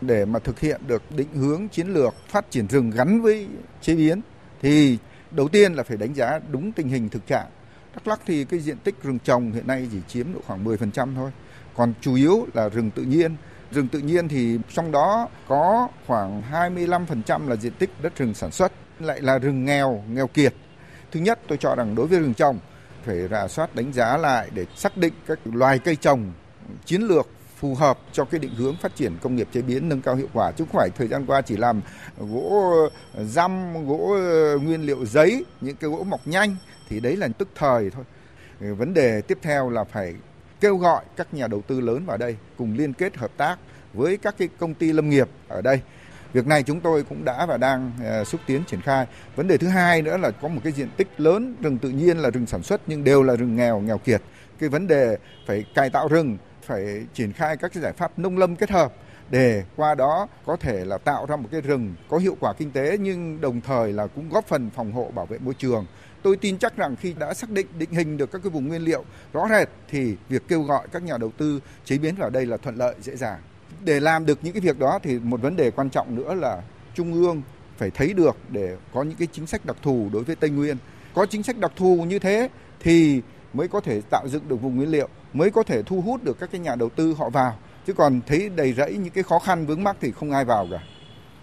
Để mà thực hiện được định hướng chiến lược phát triển rừng gắn với chế biến thì đầu tiên là phải đánh giá đúng tình hình thực trạng. Đắk Lắk thì cái diện tích rừng trồng hiện nay chỉ chiếm độ khoảng 10% thôi. Còn chủ yếu là rừng tự nhiên. Rừng tự nhiên thì trong đó có khoảng 25% là diện tích đất rừng sản xuất. lại là rừng nghèo, nghèo kiệt. Thứ nhất tôi cho rằng đối với rừng trồng phải rà soát đánh giá lại để xác định các loài cây trồng chiến lược phù hợp cho cái định hướng phát triển công nghiệp chế biến nâng cao hiệu quả chứ không phải thời gian qua chỉ làm gỗ ờ, răm gỗ ờ, nguyên liệu giấy những cái gỗ mọc nhanh thì đấy là tức thời thôi ờ, vấn đề tiếp theo là phải kêu gọi các nhà đầu tư lớn vào đây cùng liên kết hợp tác với các cái công ty lâm nghiệp ở đây Việc này chúng tôi cũng đã và đang xúc tiến triển khai. Vấn đề thứ hai nữa là có một cái diện tích lớn rừng tự nhiên là rừng sản xuất nhưng đều là rừng nghèo, nghèo kiệt. Cái vấn đề phải cải tạo rừng, phải triển khai các cái giải pháp nông lâm kết hợp để qua đó có thể là tạo ra một cái rừng có hiệu quả kinh tế nhưng đồng thời là cũng góp phần phòng hộ bảo vệ môi trường. Tôi tin chắc rằng khi đã xác định định hình được các cái vùng nguyên liệu rõ rệt thì việc kêu gọi các nhà đầu tư chế biến vào đây là thuận lợi dễ dàng để làm được những cái việc đó thì một vấn đề quan trọng nữa là trung ương phải thấy được để có những cái chính sách đặc thù đối với Tây Nguyên. Có chính sách đặc thù như thế thì mới có thể tạo dựng được vùng nguyên liệu, mới có thể thu hút được các cái nhà đầu tư họ vào. Chứ còn thấy đầy rẫy những cái khó khăn vướng mắc thì không ai vào cả.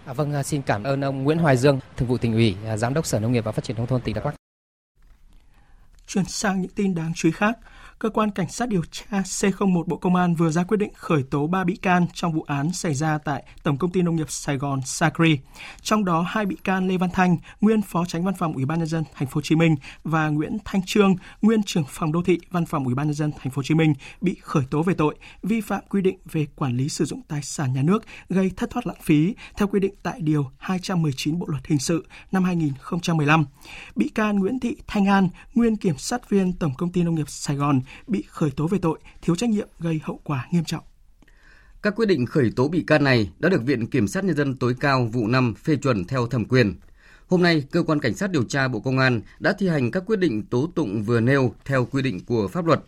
À, vâng, à, xin cảm ơn ông Nguyễn Hoài Dương, Thường vụ tỉnh ủy, à, Giám đốc Sở Nông nghiệp và Phát triển nông thôn tỉnh Đắk Lắk. Chuyển sang những tin đáng chú ý khác, cơ quan cảnh sát điều tra C01 Bộ Công an vừa ra quyết định khởi tố 3 bị can trong vụ án xảy ra tại Tổng công ty Nông nghiệp Sài Gòn Sacri. Trong đó hai bị can Lê Văn Thanh, nguyên Phó Tránh Văn phòng Ủy ban nhân dân thành phố Hồ Chí Minh và Nguyễn Thanh Trương, nguyên trưởng phòng đô thị Văn phòng Ủy ban nhân dân thành phố Hồ Chí Minh bị khởi tố về tội vi phạm quy định về quản lý sử dụng tài sản nhà nước gây thất thoát lãng phí theo quy định tại điều 219 Bộ luật hình sự năm 2015. Bị can Nguyễn Thị Thanh An, nguyên kiểm sát viên Tổng công ty Nông nghiệp Sài Gòn bị khởi tố về tội thiếu trách nhiệm gây hậu quả nghiêm trọng. Các quyết định khởi tố bị can này đã được Viện Kiểm sát Nhân dân tối cao vụ 5 phê chuẩn theo thẩm quyền. Hôm nay, Cơ quan Cảnh sát điều tra Bộ Công an đã thi hành các quyết định tố tụng vừa nêu theo quy định của pháp luật.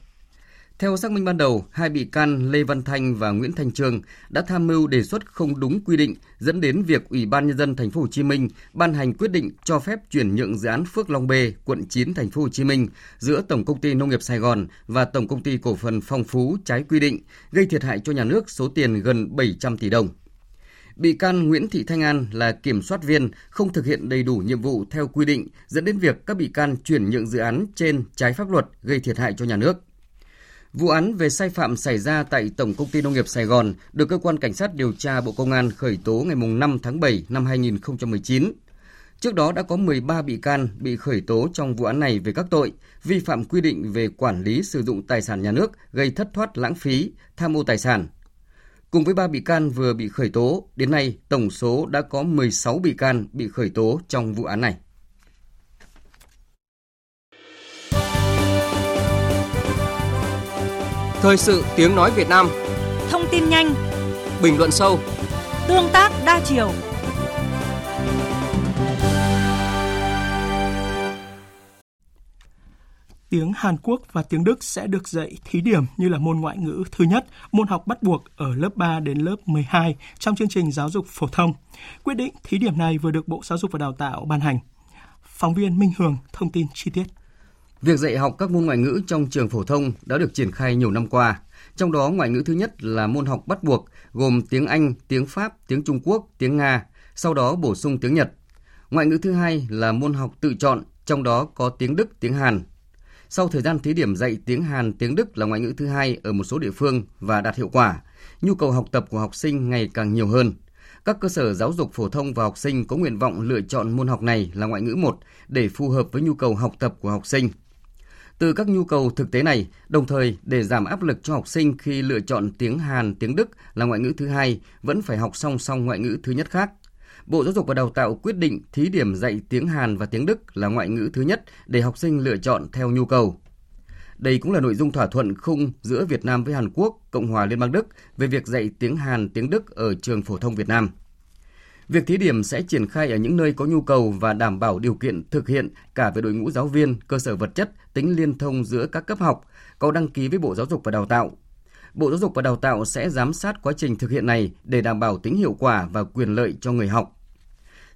Theo xác minh ban đầu, hai bị can Lê Văn Thanh và Nguyễn Thành Trường đã tham mưu đề xuất không đúng quy định dẫn đến việc Ủy ban nhân dân thành phố Hồ Chí Minh ban hành quyết định cho phép chuyển nhượng dự án Phước Long B, quận 9 thành phố Hồ Chí Minh giữa Tổng công ty Nông nghiệp Sài Gòn và Tổng công ty Cổ phần Phong Phú trái quy định, gây thiệt hại cho nhà nước số tiền gần 700 tỷ đồng. Bị can Nguyễn Thị Thanh An là kiểm soát viên không thực hiện đầy đủ nhiệm vụ theo quy định dẫn đến việc các bị can chuyển nhượng dự án trên trái pháp luật gây thiệt hại cho nhà nước. Vụ án về sai phạm xảy ra tại Tổng công ty Nông nghiệp Sài Gòn được cơ quan cảnh sát điều tra Bộ Công an khởi tố ngày 5 tháng 7 năm 2019. Trước đó đã có 13 bị can bị khởi tố trong vụ án này về các tội vi phạm quy định về quản lý sử dụng tài sản nhà nước gây thất thoát lãng phí, tham ô tài sản. Cùng với 3 bị can vừa bị khởi tố, đến nay tổng số đã có 16 bị can bị khởi tố trong vụ án này. Thời sự tiếng nói Việt Nam Thông tin nhanh Bình luận sâu Tương tác đa chiều Tiếng Hàn Quốc và tiếng Đức sẽ được dạy thí điểm như là môn ngoại ngữ thứ nhất, môn học bắt buộc ở lớp 3 đến lớp 12 trong chương trình giáo dục phổ thông. Quyết định thí điểm này vừa được Bộ Giáo dục và Đào tạo ban hành. Phóng viên Minh Hường thông tin chi tiết. Việc dạy học các môn ngoại ngữ trong trường phổ thông đã được triển khai nhiều năm qua. Trong đó ngoại ngữ thứ nhất là môn học bắt buộc gồm tiếng Anh, tiếng Pháp, tiếng Trung Quốc, tiếng Nga, sau đó bổ sung tiếng Nhật. Ngoại ngữ thứ hai là môn học tự chọn, trong đó có tiếng Đức, tiếng Hàn. Sau thời gian thí điểm dạy tiếng Hàn, tiếng Đức là ngoại ngữ thứ hai ở một số địa phương và đạt hiệu quả, nhu cầu học tập của học sinh ngày càng nhiều hơn. Các cơ sở giáo dục phổ thông và học sinh có nguyện vọng lựa chọn môn học này là ngoại ngữ một để phù hợp với nhu cầu học tập của học sinh. Từ các nhu cầu thực tế này, đồng thời để giảm áp lực cho học sinh khi lựa chọn tiếng Hàn, tiếng Đức là ngoại ngữ thứ hai, vẫn phải học song song ngoại ngữ thứ nhất khác. Bộ Giáo dục và Đào tạo quyết định thí điểm dạy tiếng Hàn và tiếng Đức là ngoại ngữ thứ nhất để học sinh lựa chọn theo nhu cầu. Đây cũng là nội dung thỏa thuận khung giữa Việt Nam với Hàn Quốc, Cộng hòa Liên bang Đức về việc dạy tiếng Hàn, tiếng Đức ở trường phổ thông Việt Nam. Việc thí điểm sẽ triển khai ở những nơi có nhu cầu và đảm bảo điều kiện thực hiện cả về đội ngũ giáo viên, cơ sở vật chất, tính liên thông giữa các cấp học, có đăng ký với Bộ Giáo dục và Đào tạo. Bộ Giáo dục và Đào tạo sẽ giám sát quá trình thực hiện này để đảm bảo tính hiệu quả và quyền lợi cho người học.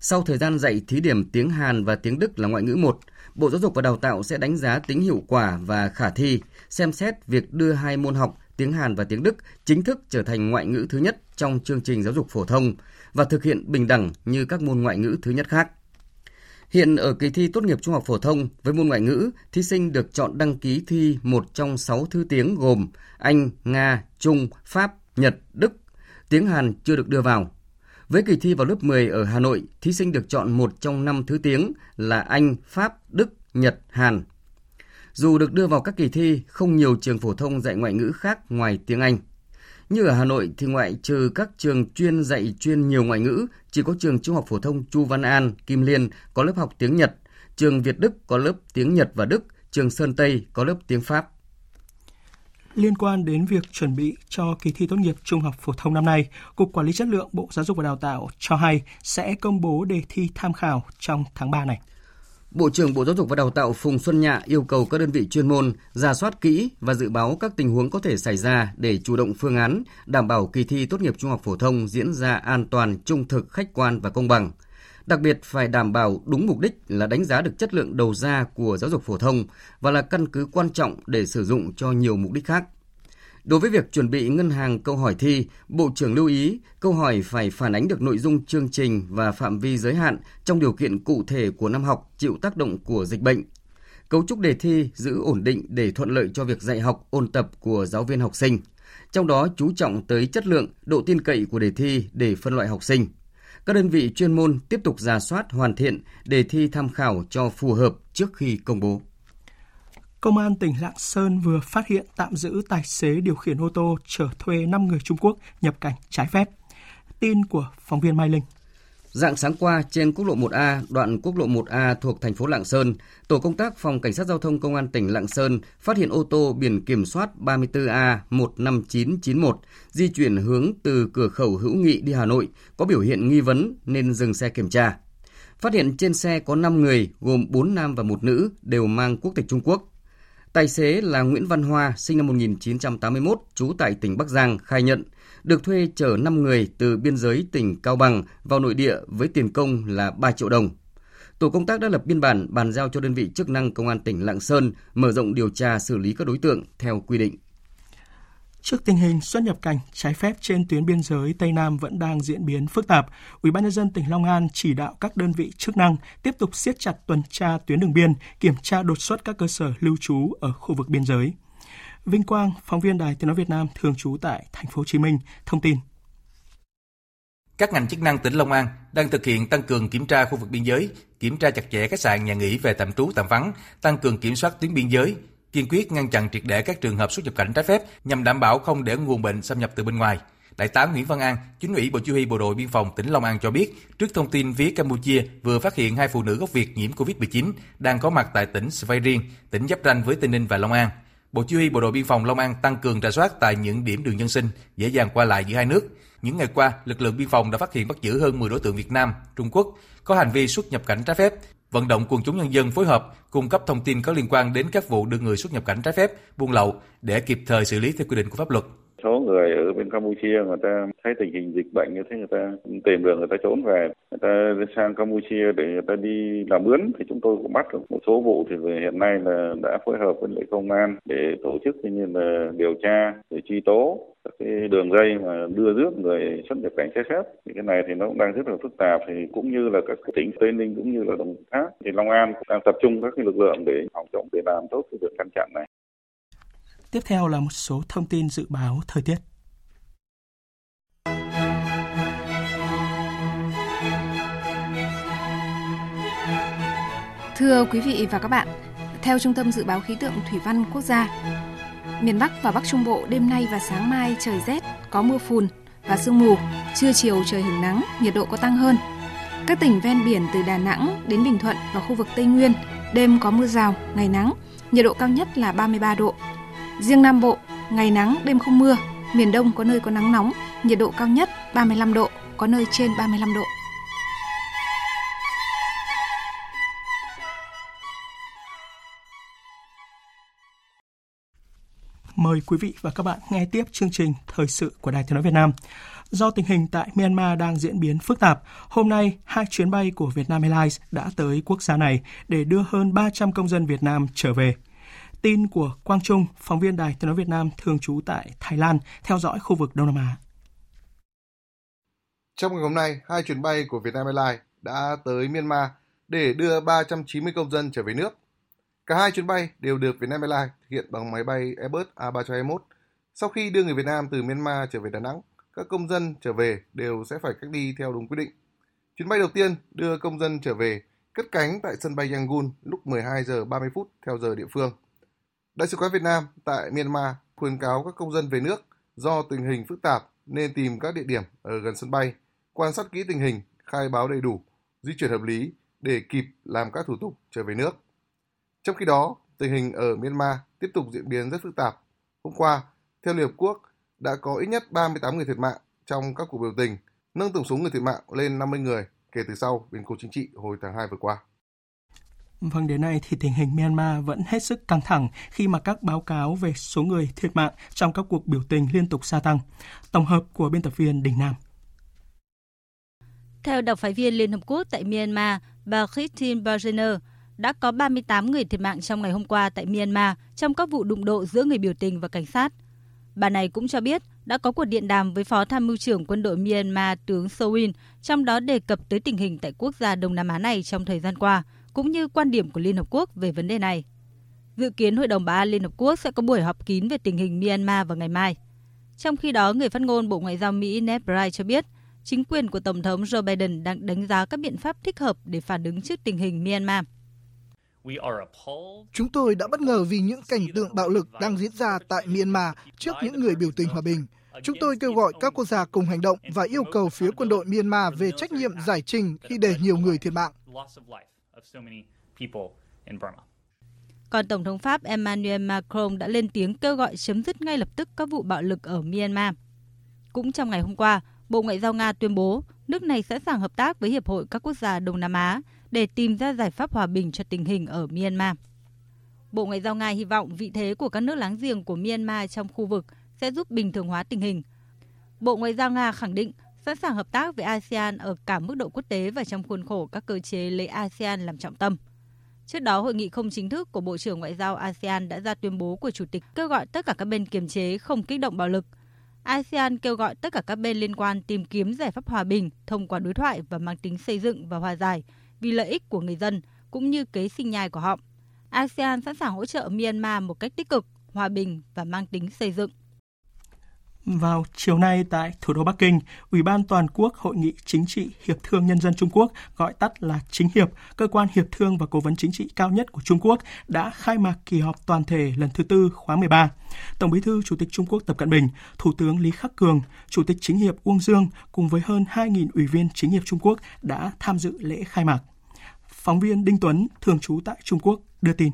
Sau thời gian dạy thí điểm tiếng Hàn và tiếng Đức là ngoại ngữ một, Bộ Giáo dục và Đào tạo sẽ đánh giá tính hiệu quả và khả thi, xem xét việc đưa hai môn học tiếng Hàn và tiếng Đức chính thức trở thành ngoại ngữ thứ nhất trong chương trình giáo dục phổ thông và thực hiện bình đẳng như các môn ngoại ngữ thứ nhất khác. Hiện ở kỳ thi tốt nghiệp trung học phổ thông với môn ngoại ngữ, thí sinh được chọn đăng ký thi một trong 6 thứ tiếng gồm Anh, Nga, Trung, Pháp, Nhật, Đức. Tiếng Hàn chưa được đưa vào. Với kỳ thi vào lớp 10 ở Hà Nội, thí sinh được chọn một trong 5 thứ tiếng là Anh, Pháp, Đức, Nhật, Hàn. Dù được đưa vào các kỳ thi, không nhiều trường phổ thông dạy ngoại ngữ khác ngoài tiếng Anh. Như ở Hà Nội thì ngoại trừ các trường chuyên dạy chuyên nhiều ngoại ngữ, chỉ có trường Trung học phổ thông Chu Văn An, Kim Liên có lớp học tiếng Nhật, trường Việt Đức có lớp tiếng Nhật và Đức, trường Sơn Tây có lớp tiếng Pháp. Liên quan đến việc chuẩn bị cho kỳ thi tốt nghiệp trung học phổ thông năm nay, Cục Quản lý Chất lượng Bộ Giáo dục và Đào tạo cho hay sẽ công bố đề thi tham khảo trong tháng 3 này. Bộ trưởng Bộ Giáo dục và Đào tạo Phùng Xuân Nhạ yêu cầu các đơn vị chuyên môn ra soát kỹ và dự báo các tình huống có thể xảy ra để chủ động phương án, đảm bảo kỳ thi tốt nghiệp trung học phổ thông diễn ra an toàn, trung thực, khách quan và công bằng. Đặc biệt phải đảm bảo đúng mục đích là đánh giá được chất lượng đầu ra của giáo dục phổ thông và là căn cứ quan trọng để sử dụng cho nhiều mục đích khác. Đối với việc chuẩn bị ngân hàng câu hỏi thi, Bộ trưởng lưu ý câu hỏi phải phản ánh được nội dung chương trình và phạm vi giới hạn trong điều kiện cụ thể của năm học chịu tác động của dịch bệnh. Cấu trúc đề thi giữ ổn định để thuận lợi cho việc dạy học, ôn tập của giáo viên học sinh. Trong đó chú trọng tới chất lượng, độ tin cậy của đề thi để phân loại học sinh. Các đơn vị chuyên môn tiếp tục giả soát hoàn thiện đề thi tham khảo cho phù hợp trước khi công bố. Công an tỉnh Lạng Sơn vừa phát hiện tạm giữ tài xế điều khiển ô tô chở thuê 5 người Trung Quốc nhập cảnh trái phép. Tin của phóng viên Mai Linh. Dạng sáng qua, trên quốc lộ 1A, đoạn quốc lộ 1A thuộc thành phố Lạng Sơn, tổ công tác phòng cảnh sát giao thông công an tỉnh Lạng Sơn phát hiện ô tô biển kiểm soát 34A15991 di chuyển hướng từ cửa khẩu Hữu Nghị đi Hà Nội có biểu hiện nghi vấn nên dừng xe kiểm tra. Phát hiện trên xe có 5 người gồm 4 nam và một nữ đều mang quốc tịch Trung Quốc. Tài xế là Nguyễn Văn Hoa, sinh năm 1981, trú tại tỉnh Bắc Giang, khai nhận được thuê chở 5 người từ biên giới tỉnh Cao Bằng vào nội địa với tiền công là 3 triệu đồng. Tổ công tác đã lập biên bản bàn giao cho đơn vị chức năng Công an tỉnh Lạng Sơn mở rộng điều tra xử lý các đối tượng theo quy định. Trước tình hình xuất nhập cảnh trái phép trên tuyến biên giới Tây Nam vẫn đang diễn biến phức tạp, Ủy ban nhân dân tỉnh Long An chỉ đạo các đơn vị chức năng tiếp tục siết chặt tuần tra tuyến đường biên, kiểm tra đột xuất các cơ sở lưu trú ở khu vực biên giới. Vinh Quang, phóng viên Đài Tiếng nói Việt Nam thường trú tại thành phố Hồ Chí Minh, thông tin. Các ngành chức năng tỉnh Long An đang thực hiện tăng cường kiểm tra khu vực biên giới, kiểm tra chặt chẽ khách sạn nhà nghỉ về tạm trú tạm vắng, tăng cường kiểm soát tuyến biên giới, kiên quyết ngăn chặn triệt để các trường hợp xuất nhập cảnh trái phép nhằm đảm bảo không để nguồn bệnh xâm nhập từ bên ngoài. Đại tá Nguyễn Văn An, chính ủy Bộ Chỉ huy Bộ đội Biên phòng tỉnh Long An cho biết, trước thông tin phía Campuchia vừa phát hiện hai phụ nữ gốc Việt nhiễm COVID-19 đang có mặt tại tỉnh Svay Rieng, tỉnh giáp ranh với Tây Ninh và Long An. Bộ Chỉ huy Bộ đội Biên phòng Long An tăng cường rà soát tại những điểm đường nhân sinh, dễ dàng qua lại giữa hai nước. Những ngày qua, lực lượng biên phòng đã phát hiện bắt giữ hơn 10 đối tượng Việt Nam, Trung Quốc có hành vi xuất nhập cảnh trái phép, vận động quần chúng nhân dân phối hợp cung cấp thông tin có liên quan đến các vụ đưa người xuất nhập cảnh trái phép, buôn lậu để kịp thời xử lý theo quy định của pháp luật. Số người ở bên Campuchia người ta thấy tình hình dịch bệnh như thế người ta tìm đường người ta trốn về, người ta sang Campuchia để người ta đi làm mướn. Thì chúng tôi cũng bắt được một số vụ thì hiện nay là đã phối hợp với lại công an để tổ chức như là điều tra để truy tố các cái đường dây mà đưa rước người xuất nhập cảnh trái phép. Thì cái này thì nó cũng đang rất là phức tạp. Thì cũng như là các tỉnh tây ninh cũng như là đồng tháp thì long an cũng đang tập trung các cái lực lượng để phòng chống để làm tốt cái việc ngăn chặn này. Tiếp theo là một số thông tin dự báo thời tiết. Thưa quý vị và các bạn, theo Trung tâm Dự báo Khí tượng Thủy văn Quốc gia, miền Bắc và Bắc Trung Bộ đêm nay và sáng mai trời rét, có mưa phùn và sương mù, trưa chiều trời hứng nắng, nhiệt độ có tăng hơn. Các tỉnh ven biển từ Đà Nẵng đến Bình Thuận và khu vực Tây Nguyên, đêm có mưa rào, ngày nắng, nhiệt độ cao nhất là 33 độ, Riêng Nam Bộ, ngày nắng, đêm không mưa, miền Đông có nơi có nắng nóng, nhiệt độ cao nhất 35 độ, có nơi trên 35 độ. Mời quý vị và các bạn nghe tiếp chương trình Thời sự của Đài Tiếng Nói Việt Nam. Do tình hình tại Myanmar đang diễn biến phức tạp, hôm nay hai chuyến bay của Vietnam Airlines đã tới quốc gia này để đưa hơn 300 công dân Việt Nam trở về. Tin của Quang Trung, phóng viên Đài Tiếng nói Việt Nam thường trú tại Thái Lan, theo dõi khu vực Đông Nam Á. Trong ngày hôm nay, hai chuyến bay của Vietnam Airlines đã tới Myanmar để đưa 390 công dân trở về nước. Cả hai chuyến bay đều được Vietnam Airlines thực hiện bằng máy bay Airbus A321. Sau khi đưa người Việt Nam từ Myanmar trở về Đà Nẵng, các công dân trở về đều sẽ phải cách ly theo đúng quy định. Chuyến bay đầu tiên đưa công dân trở về cất cánh tại sân bay Yangon lúc 12 giờ 30 phút theo giờ địa phương. Đại sứ quán Việt Nam tại Myanmar khuyến cáo các công dân về nước do tình hình phức tạp nên tìm các địa điểm ở gần sân bay, quan sát kỹ tình hình, khai báo đầy đủ, di chuyển hợp lý để kịp làm các thủ tục trở về nước. Trong khi đó, tình hình ở Myanmar tiếp tục diễn biến rất phức tạp. Hôm qua, theo Liên Hợp Quốc, đã có ít nhất 38 người thiệt mạng trong các cuộc biểu tình, nâng tổng số người thiệt mạng lên 50 người kể từ sau biến cố chính trị hồi tháng 2 vừa qua. Vâng, đến nay thì tình hình Myanmar vẫn hết sức căng thẳng khi mà các báo cáo về số người thiệt mạng trong các cuộc biểu tình liên tục gia tăng. Tổng hợp của biên tập viên Đình Nam. Theo đặc phái viên Liên Hợp Quốc tại Myanmar, bà Christine Bargener, đã có 38 người thiệt mạng trong ngày hôm qua tại Myanmar trong các vụ đụng độ giữa người biểu tình và cảnh sát. Bà này cũng cho biết đã có cuộc điện đàm với Phó Tham mưu trưởng quân đội Myanmar tướng Sowin, trong đó đề cập tới tình hình tại quốc gia Đông Nam Á này trong thời gian qua, cũng như quan điểm của Liên Hợp Quốc về vấn đề này. Dự kiến Hội đồng Bảo an Liên Hợp Quốc sẽ có buổi họp kín về tình hình Myanmar vào ngày mai. Trong khi đó, người phát ngôn Bộ Ngoại giao Mỹ Ned Price cho biết, chính quyền của Tổng thống Joe Biden đang đánh giá các biện pháp thích hợp để phản ứng trước tình hình Myanmar. Chúng tôi đã bất ngờ vì những cảnh tượng bạo lực đang diễn ra tại Myanmar trước những người biểu tình hòa bình. Chúng tôi kêu gọi các quốc gia cùng hành động và yêu cầu phía quân đội Myanmar về trách nhiệm giải trình khi để nhiều người thiệt mạng. Còn Tổng thống Pháp Emmanuel Macron đã lên tiếng kêu gọi chấm dứt ngay lập tức các vụ bạo lực ở Myanmar. Cũng trong ngày hôm qua, Bộ Ngoại giao Nga tuyên bố nước này sẵn sàng hợp tác với Hiệp hội các quốc gia Đông Nam Á để tìm ra giải pháp hòa bình cho tình hình ở Myanmar. Bộ Ngoại giao Nga hy vọng vị thế của các nước láng giềng của Myanmar trong khu vực sẽ giúp bình thường hóa tình hình. Bộ Ngoại giao Nga khẳng định sẵn sàng hợp tác với ASEAN ở cả mức độ quốc tế và trong khuôn khổ các cơ chế lấy ASEAN làm trọng tâm. Trước đó, hội nghị không chính thức của Bộ trưởng Ngoại giao ASEAN đã ra tuyên bố của Chủ tịch kêu gọi tất cả các bên kiềm chế không kích động bạo lực. ASEAN kêu gọi tất cả các bên liên quan tìm kiếm giải pháp hòa bình thông qua đối thoại và mang tính xây dựng và hòa giải vì lợi ích của người dân cũng như kế sinh nhai của họ. ASEAN sẵn sàng hỗ trợ Myanmar một cách tích cực, hòa bình và mang tính xây dựng. Vào chiều nay tại thủ đô Bắc Kinh, Ủy ban Toàn quốc Hội nghị Chính trị Hiệp thương Nhân dân Trung Quốc, gọi tắt là Chính hiệp, cơ quan hiệp thương và cố vấn chính trị cao nhất của Trung Quốc, đã khai mạc kỳ họp toàn thể lần thứ tư khóa 13. Tổng bí thư Chủ tịch Trung Quốc Tập Cận Bình, Thủ tướng Lý Khắc Cường, Chủ tịch Chính hiệp Uông Dương cùng với hơn 2.000 ủy viên chính hiệp Trung Quốc đã tham dự lễ khai mạc. Phóng viên Đinh Tuấn, thường trú tại Trung Quốc, đưa tin.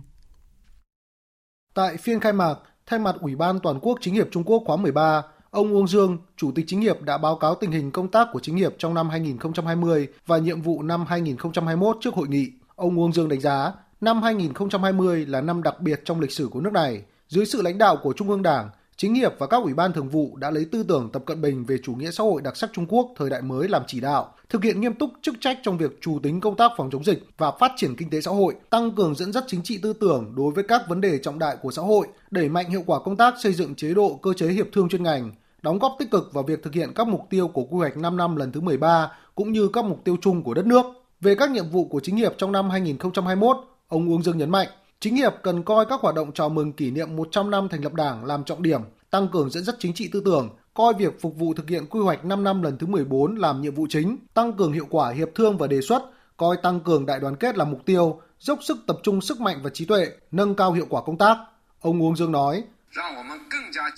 Tại phiên khai mạc, thay mặt Ủy ban Toàn quốc Chính hiệp Trung Quốc khóa 13, Ông Uông Dương, Chủ tịch Chính hiệp đã báo cáo tình hình công tác của Chính hiệp trong năm 2020 và nhiệm vụ năm 2021 trước hội nghị. Ông Uông Dương đánh giá, năm 2020 là năm đặc biệt trong lịch sử của nước này. Dưới sự lãnh đạo của Trung ương Đảng, Chính hiệp và các ủy ban thường vụ đã lấy tư tưởng Tập Cận Bình về chủ nghĩa xã hội đặc sắc Trung Quốc thời đại mới làm chỉ đạo, thực hiện nghiêm túc chức trách trong việc chủ tính công tác phòng chống dịch và phát triển kinh tế xã hội, tăng cường dẫn dắt chính trị tư tưởng đối với các vấn đề trọng đại của xã hội, đẩy mạnh hiệu quả công tác xây dựng chế độ cơ chế hiệp thương chuyên ngành, đóng góp tích cực vào việc thực hiện các mục tiêu của quy hoạch 5 năm lần thứ 13 cũng như các mục tiêu chung của đất nước. Về các nhiệm vụ của chính hiệp trong năm 2021, ông Uông Dương nhấn mạnh, chính hiệp cần coi các hoạt động chào mừng kỷ niệm 100 năm thành lập Đảng làm trọng điểm, tăng cường dẫn dắt chính trị tư tưởng, coi việc phục vụ thực hiện quy hoạch 5 năm lần thứ 14 làm nhiệm vụ chính, tăng cường hiệu quả hiệp thương và đề xuất, coi tăng cường đại đoàn kết là mục tiêu, dốc sức tập trung sức mạnh và trí tuệ, nâng cao hiệu quả công tác. Ông Uông Dương nói,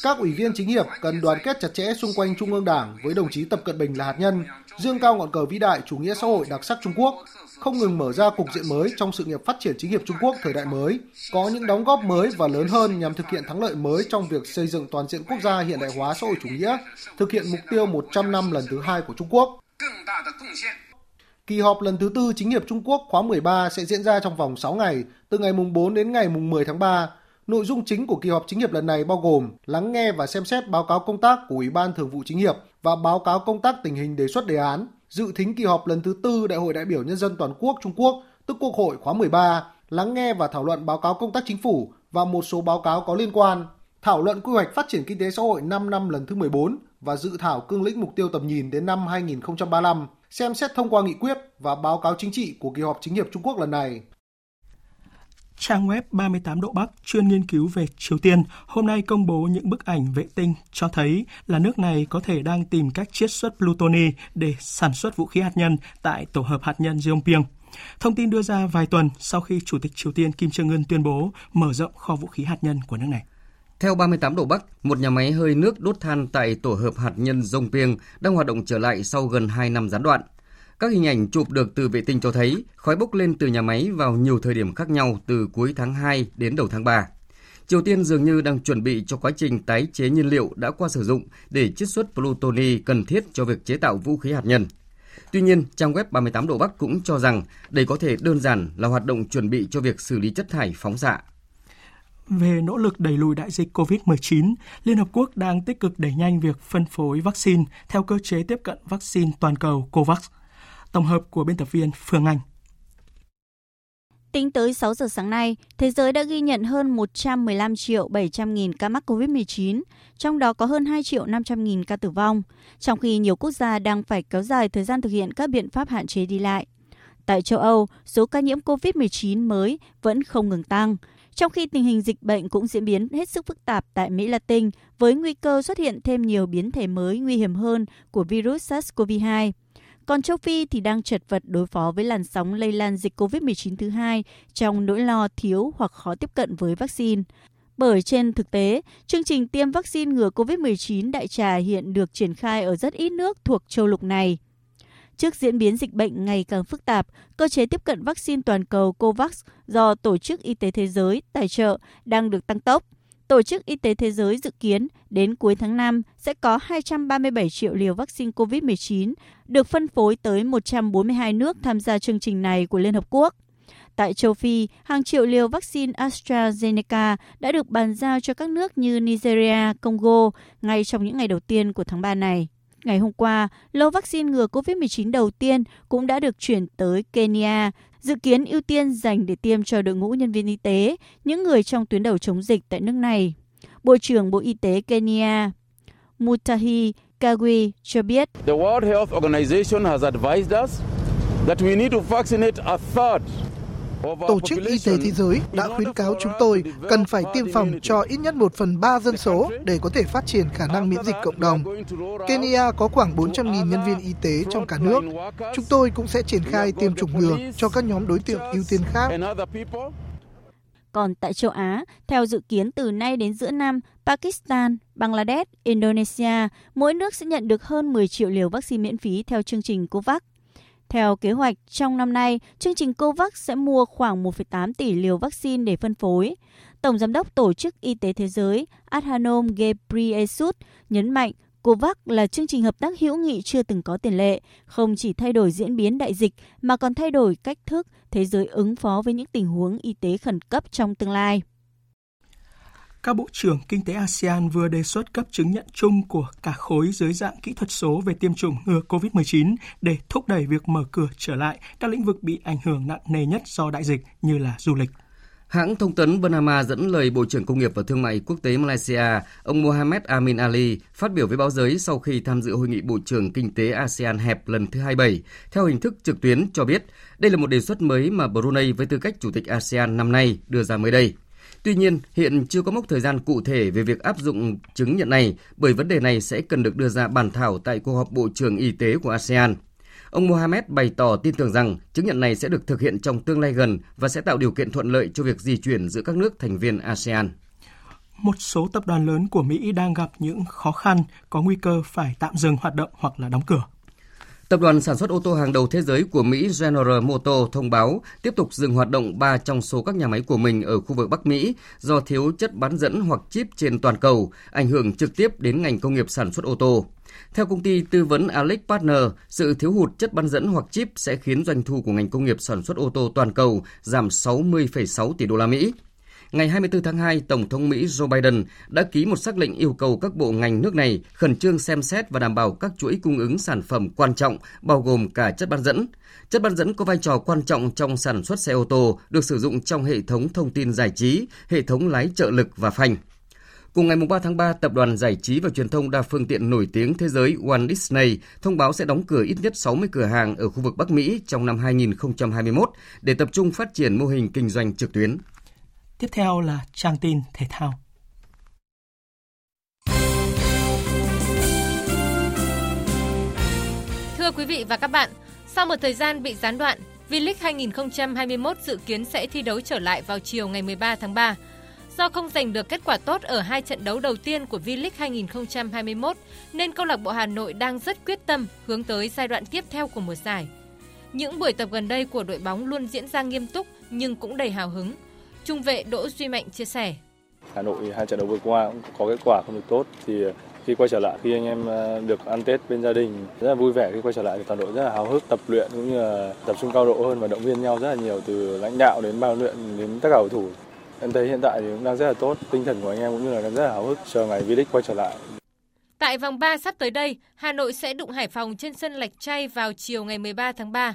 các ủy viên chính hiệp cần đoàn kết chặt chẽ xung quanh Trung ương Đảng với đồng chí Tập Cận Bình là hạt nhân, dương cao ngọn cờ vĩ đại chủ nghĩa xã hội đặc sắc Trung Quốc, không ngừng mở ra cục diện mới trong sự nghiệp phát triển chính hiệp Trung Quốc thời đại mới, có những đóng góp mới và lớn hơn nhằm thực hiện thắng lợi mới trong việc xây dựng toàn diện quốc gia hiện đại hóa xã hội chủ nghĩa, thực hiện mục tiêu 100 năm lần thứ hai của Trung Quốc. Kỳ họp lần thứ tư chính hiệp Trung Quốc khóa 13 sẽ diễn ra trong vòng 6 ngày, từ ngày mùng 4 đến ngày mùng 10 tháng 3 Nội dung chính của kỳ họp chính hiệp lần này bao gồm lắng nghe và xem xét báo cáo công tác của Ủy ban Thường vụ Chính hiệp và báo cáo công tác tình hình đề xuất đề án, dự thính kỳ họp lần thứ tư Đại hội đại biểu nhân dân toàn quốc Trung Quốc, tức Quốc hội khóa 13, lắng nghe và thảo luận báo cáo công tác chính phủ và một số báo cáo có liên quan, thảo luận quy hoạch phát triển kinh tế xã hội 5 năm lần thứ 14 và dự thảo cương lĩnh mục tiêu tầm nhìn đến năm 2035, xem xét thông qua nghị quyết và báo cáo chính trị của kỳ họp chính hiệp Trung Quốc lần này. Trang web 38 độ Bắc chuyên nghiên cứu về Triều Tiên hôm nay công bố những bức ảnh vệ tinh cho thấy là nước này có thể đang tìm cách chiết xuất plutoni để sản xuất vũ khí hạt nhân tại tổ hợp hạt nhân Jeonpyeong. Thông tin đưa ra vài tuần sau khi Chủ tịch Triều Tiên Kim Jong-un tuyên bố mở rộng kho vũ khí hạt nhân của nước này. Theo 38 độ Bắc, một nhà máy hơi nước đốt than tại tổ hợp hạt nhân Dongpyeong đang hoạt động trở lại sau gần 2 năm gián đoạn. Các hình ảnh chụp được từ vệ tinh cho thấy khói bốc lên từ nhà máy vào nhiều thời điểm khác nhau từ cuối tháng 2 đến đầu tháng 3. Triều Tiên dường như đang chuẩn bị cho quá trình tái chế nhiên liệu đã qua sử dụng để chiết xuất plutoni cần thiết cho việc chế tạo vũ khí hạt nhân. Tuy nhiên, trang web 38 độ Bắc cũng cho rằng đây có thể đơn giản là hoạt động chuẩn bị cho việc xử lý chất thải phóng xạ. Về nỗ lực đẩy lùi đại dịch COVID-19, Liên Hợp Quốc đang tích cực đẩy nhanh việc phân phối vaccine theo cơ chế tiếp cận vaccine toàn cầu COVAX. Tổng hợp của biên tập viên Phương Anh. Tính tới 6 giờ sáng nay, thế giới đã ghi nhận hơn 115 triệu 700 nghìn ca mắc COVID-19, trong đó có hơn 2 triệu 500 nghìn ca tử vong, trong khi nhiều quốc gia đang phải kéo dài thời gian thực hiện các biện pháp hạn chế đi lại. Tại châu Âu, số ca nhiễm COVID-19 mới vẫn không ngừng tăng, trong khi tình hình dịch bệnh cũng diễn biến hết sức phức tạp tại Mỹ Latin với nguy cơ xuất hiện thêm nhiều biến thể mới nguy hiểm hơn của virus SARS-CoV-2. Còn châu Phi thì đang chật vật đối phó với làn sóng lây lan dịch COVID-19 thứ hai trong nỗi lo thiếu hoặc khó tiếp cận với vaccine. Bởi trên thực tế, chương trình tiêm vaccine ngừa COVID-19 đại trà hiện được triển khai ở rất ít nước thuộc châu lục này. Trước diễn biến dịch bệnh ngày càng phức tạp, cơ chế tiếp cận vaccine toàn cầu COVAX do Tổ chức Y tế Thế giới tài trợ đang được tăng tốc. Tổ chức Y tế Thế giới dự kiến đến cuối tháng 5 sẽ có 237 triệu liều vaccine COVID-19 được phân phối tới 142 nước tham gia chương trình này của Liên Hợp Quốc. Tại châu Phi, hàng triệu liều vaccine AstraZeneca đã được bàn giao cho các nước như Nigeria, Congo ngay trong những ngày đầu tiên của tháng 3 này. Ngày hôm qua, lô vaccine ngừa COVID-19 đầu tiên cũng đã được chuyển tới Kenya, dự kiến ưu tiên dành để tiêm cho đội ngũ nhân viên y tế, những người trong tuyến đầu chống dịch tại nước này. Bộ trưởng Bộ Y tế Kenya Mutahi Kagwe cho biết. The World Health Organization has advised us that we need to vaccinate a third Tổ chức Y tế Thế giới đã khuyến cáo chúng tôi cần phải tiêm phòng cho ít nhất một phần ba dân số để có thể phát triển khả năng miễn dịch cộng đồng. Kenya có khoảng 400.000 nhân viên y tế trong cả nước. Chúng tôi cũng sẽ triển khai tiêm chủng ngừa cho các nhóm đối tượng ưu tiên khác. Còn tại châu Á, theo dự kiến từ nay đến giữa năm, Pakistan, Bangladesh, Indonesia, mỗi nước sẽ nhận được hơn 10 triệu liều vaccine miễn phí theo chương trình COVAX. Theo kế hoạch, trong năm nay, chương trình COVAX sẽ mua khoảng 1,8 tỷ liều vaccine để phân phối. Tổng Giám đốc Tổ chức Y tế Thế giới Adhanom Ghebreyesus nhấn mạnh COVAX là chương trình hợp tác hữu nghị chưa từng có tiền lệ, không chỉ thay đổi diễn biến đại dịch mà còn thay đổi cách thức thế giới ứng phó với những tình huống y tế khẩn cấp trong tương lai các bộ trưởng kinh tế ASEAN vừa đề xuất cấp chứng nhận chung của cả khối dưới dạng kỹ thuật số về tiêm chủng ngừa COVID-19 để thúc đẩy việc mở cửa trở lại các lĩnh vực bị ảnh hưởng nặng nề nhất do đại dịch như là du lịch. Hãng thông tấn Bernama dẫn lời Bộ trưởng Công nghiệp và Thương mại Quốc tế Malaysia, ông Mohamed Amin Ali, phát biểu với báo giới sau khi tham dự hội nghị Bộ trưởng Kinh tế ASEAN hẹp lần thứ 27, theo hình thức trực tuyến cho biết đây là một đề xuất mới mà Brunei với tư cách Chủ tịch ASEAN năm nay đưa ra mới đây. Tuy nhiên, hiện chưa có mốc thời gian cụ thể về việc áp dụng chứng nhận này bởi vấn đề này sẽ cần được đưa ra bàn thảo tại cuộc họp Bộ trưởng Y tế của ASEAN. Ông Mohamed bày tỏ tin tưởng rằng chứng nhận này sẽ được thực hiện trong tương lai gần và sẽ tạo điều kiện thuận lợi cho việc di chuyển giữa các nước thành viên ASEAN. Một số tập đoàn lớn của Mỹ đang gặp những khó khăn, có nguy cơ phải tạm dừng hoạt động hoặc là đóng cửa. Tập đoàn sản xuất ô tô hàng đầu thế giới của Mỹ General Motors thông báo tiếp tục dừng hoạt động 3 trong số các nhà máy của mình ở khu vực Bắc Mỹ do thiếu chất bán dẫn hoặc chip trên toàn cầu, ảnh hưởng trực tiếp đến ngành công nghiệp sản xuất ô tô. Theo công ty tư vấn Alex Partner, sự thiếu hụt chất bán dẫn hoặc chip sẽ khiến doanh thu của ngành công nghiệp sản xuất ô tô toàn cầu giảm 60,6 tỷ đô la Mỹ ngày 24 tháng 2, Tổng thống Mỹ Joe Biden đã ký một sắc lệnh yêu cầu các bộ ngành nước này khẩn trương xem xét và đảm bảo các chuỗi cung ứng sản phẩm quan trọng, bao gồm cả chất bán dẫn. Chất bán dẫn có vai trò quan trọng trong sản xuất xe ô tô, được sử dụng trong hệ thống thông tin giải trí, hệ thống lái trợ lực và phanh. Cùng ngày 3 tháng 3, tập đoàn giải trí và truyền thông đa phương tiện nổi tiếng thế giới Walt Disney thông báo sẽ đóng cửa ít nhất 60 cửa hàng ở khu vực Bắc Mỹ trong năm 2021 để tập trung phát triển mô hình kinh doanh trực tuyến. Tiếp theo là trang tin thể thao. Thưa quý vị và các bạn, sau một thời gian bị gián đoạn, V-League 2021 dự kiến sẽ thi đấu trở lại vào chiều ngày 13 tháng 3. Do không giành được kết quả tốt ở hai trận đấu đầu tiên của V-League 2021, nên câu lạc bộ Hà Nội đang rất quyết tâm hướng tới giai đoạn tiếp theo của mùa giải. Những buổi tập gần đây của đội bóng luôn diễn ra nghiêm túc nhưng cũng đầy hào hứng. Trung vệ Đỗ Duy Mạnh chia sẻ. Hà Nội hai trận đấu vừa qua cũng có kết quả không được tốt thì khi quay trở lại khi anh em ờ, được ăn Tết bên gia đình rất là vui vẻ khi quay trở lại thì toàn đội rất là háo hức tập luyện cũng như là tập trung cao độ hơn và động viên nhau rất là nhiều từ lãnh đạo đến ban luyện đến tất cả cầu thủ em thấy hiện tại thì cũng đang rất là tốt tinh thần của anh em cũng như là đang rất là háo hức chờ ngày V-League quay trở lại Tại vòng 3 sắp tới đây, Hà Nội sẽ đụng Hải Phòng trên sân Lạch Tray vào chiều ngày 13 tháng 3.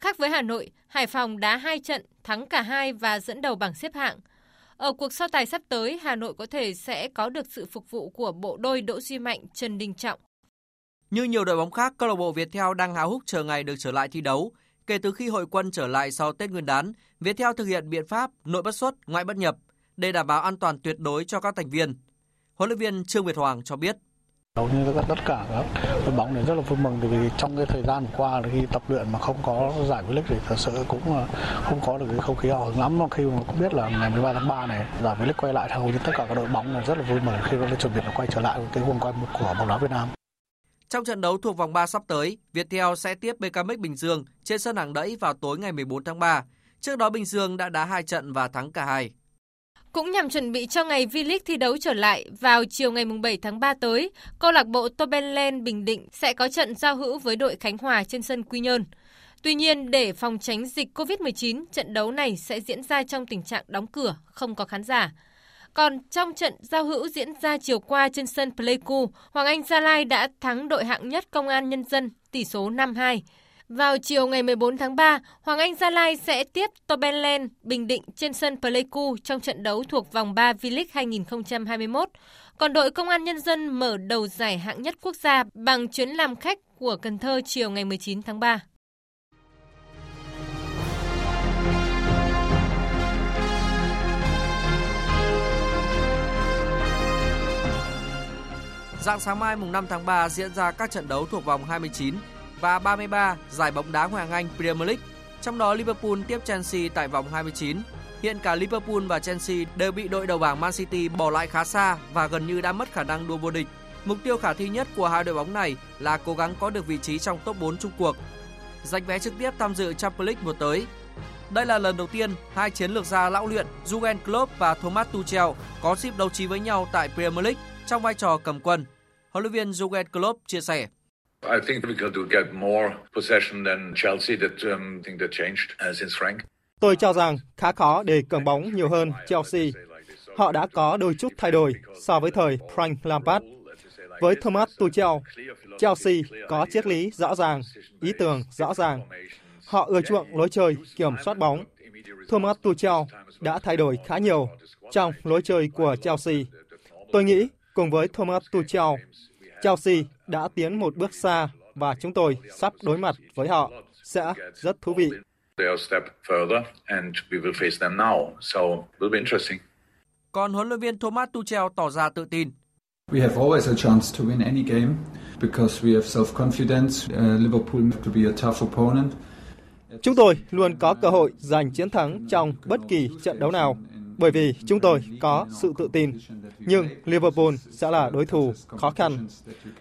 Khác với Hà Nội, Hải Phòng đá hai trận, thắng cả hai và dẫn đầu bảng xếp hạng. Ở cuộc so tài sắp tới, Hà Nội có thể sẽ có được sự phục vụ của bộ đôi Đỗ Duy Mạnh, Trần Đình Trọng. Như nhiều đội bóng khác, câu lạc bộ Viettel đang háo hức chờ ngày được trở lại thi đấu. Kể từ khi hội quân trở lại sau Tết Nguyên đán, Viettel thực hiện biện pháp nội bất xuất, ngoại bất nhập để đảm bảo an toàn tuyệt đối cho các thành viên. Huấn luyện viên Trương Việt Hoàng cho biết. Hầu như tất cả các đội bóng này rất là vui mừng vì trong cái thời gian qua khi tập luyện mà không có giải V-League thì thật sự cũng không có được cái không khí hào hứng lắm khi mà cũng biết là ngày 13 tháng 3 này giải V-League quay lại thì hầu như tất cả các đội bóng là rất là vui mừng khi nó chuẩn bị là quay trở lại cái guồng quay của bóng đá Việt Nam. Trong trận đấu thuộc vòng 3 sắp tới, Viettel sẽ tiếp BKMX Bình Dương trên sân hàng đẫy vào tối ngày 14 tháng 3. Trước đó Bình Dương đã đá hai trận và thắng cả hai. Cũng nhằm chuẩn bị cho ngày V-League thi đấu trở lại, vào chiều ngày 7 tháng 3 tới, câu lạc bộ Tobenland Bình Định sẽ có trận giao hữu với đội Khánh Hòa trên sân Quy Nhơn. Tuy nhiên, để phòng tránh dịch COVID-19, trận đấu này sẽ diễn ra trong tình trạng đóng cửa, không có khán giả. Còn trong trận giao hữu diễn ra chiều qua trên sân Pleiku, Hoàng Anh Gia Lai đã thắng đội hạng nhất Công an Nhân dân tỷ số 5-2. Vào chiều ngày 14 tháng 3, Hoàng Anh Gia Lai sẽ tiếp Tobenland Bình Định trên sân Pleiku trong trận đấu thuộc vòng 3 V-League 2021. Còn đội Công an Nhân dân mở đầu giải hạng nhất quốc gia bằng chuyến làm khách của Cần Thơ chiều ngày 19 tháng 3. Dạng sáng mai mùng 5 tháng 3 diễn ra các trận đấu thuộc vòng 29 và 33 giải bóng đá Ngoại hạng Anh Premier League. Trong đó Liverpool tiếp Chelsea tại vòng 29. Hiện cả Liverpool và Chelsea đều bị đội đầu bảng Man City bỏ lại khá xa và gần như đã mất khả năng đua vô địch. Mục tiêu khả thi nhất của hai đội bóng này là cố gắng có được vị trí trong top 4 chung cuộc. Giành vé trực tiếp tham dự Champions League mùa tới. Đây là lần đầu tiên hai chiến lược gia lão luyện Jurgen Klopp và Thomas Tuchel có dịp đấu trí với nhau tại Premier League trong vai trò cầm quân. Huấn luyện viên Jurgen Klopp chia sẻ. I think difficult to get more possession than Chelsea that um, thing that changed uh, since Frank. Tôi cho rằng khá khó để cầm bóng nhiều hơn Chelsea. Họ đã có đôi chút thay đổi so với thời Frank Lampard. Với Thomas Tuchel, Chelsea có triết lý rõ ràng, ý tưởng rõ ràng. Họ ưa chuộng lối chơi kiểm soát bóng. Thomas Tuchel đã thay đổi khá nhiều trong lối chơi của Chelsea. Tôi nghĩ cùng với Thomas Tuchel, Chelsea đã tiến một bước xa và chúng tôi sắp đối mặt với họ sẽ rất thú vị. Còn huấn luyện viên Thomas Tuchel tỏ ra tự tin. We have always a chance to win any game because we have self-confidence. Uh, Liverpool have to be a tough opponent. Chúng tôi luôn có cơ hội giành chiến thắng trong bất kỳ trận đấu nào bởi vì chúng tôi có sự tự tin. Nhưng Liverpool sẽ là đối thủ khó khăn.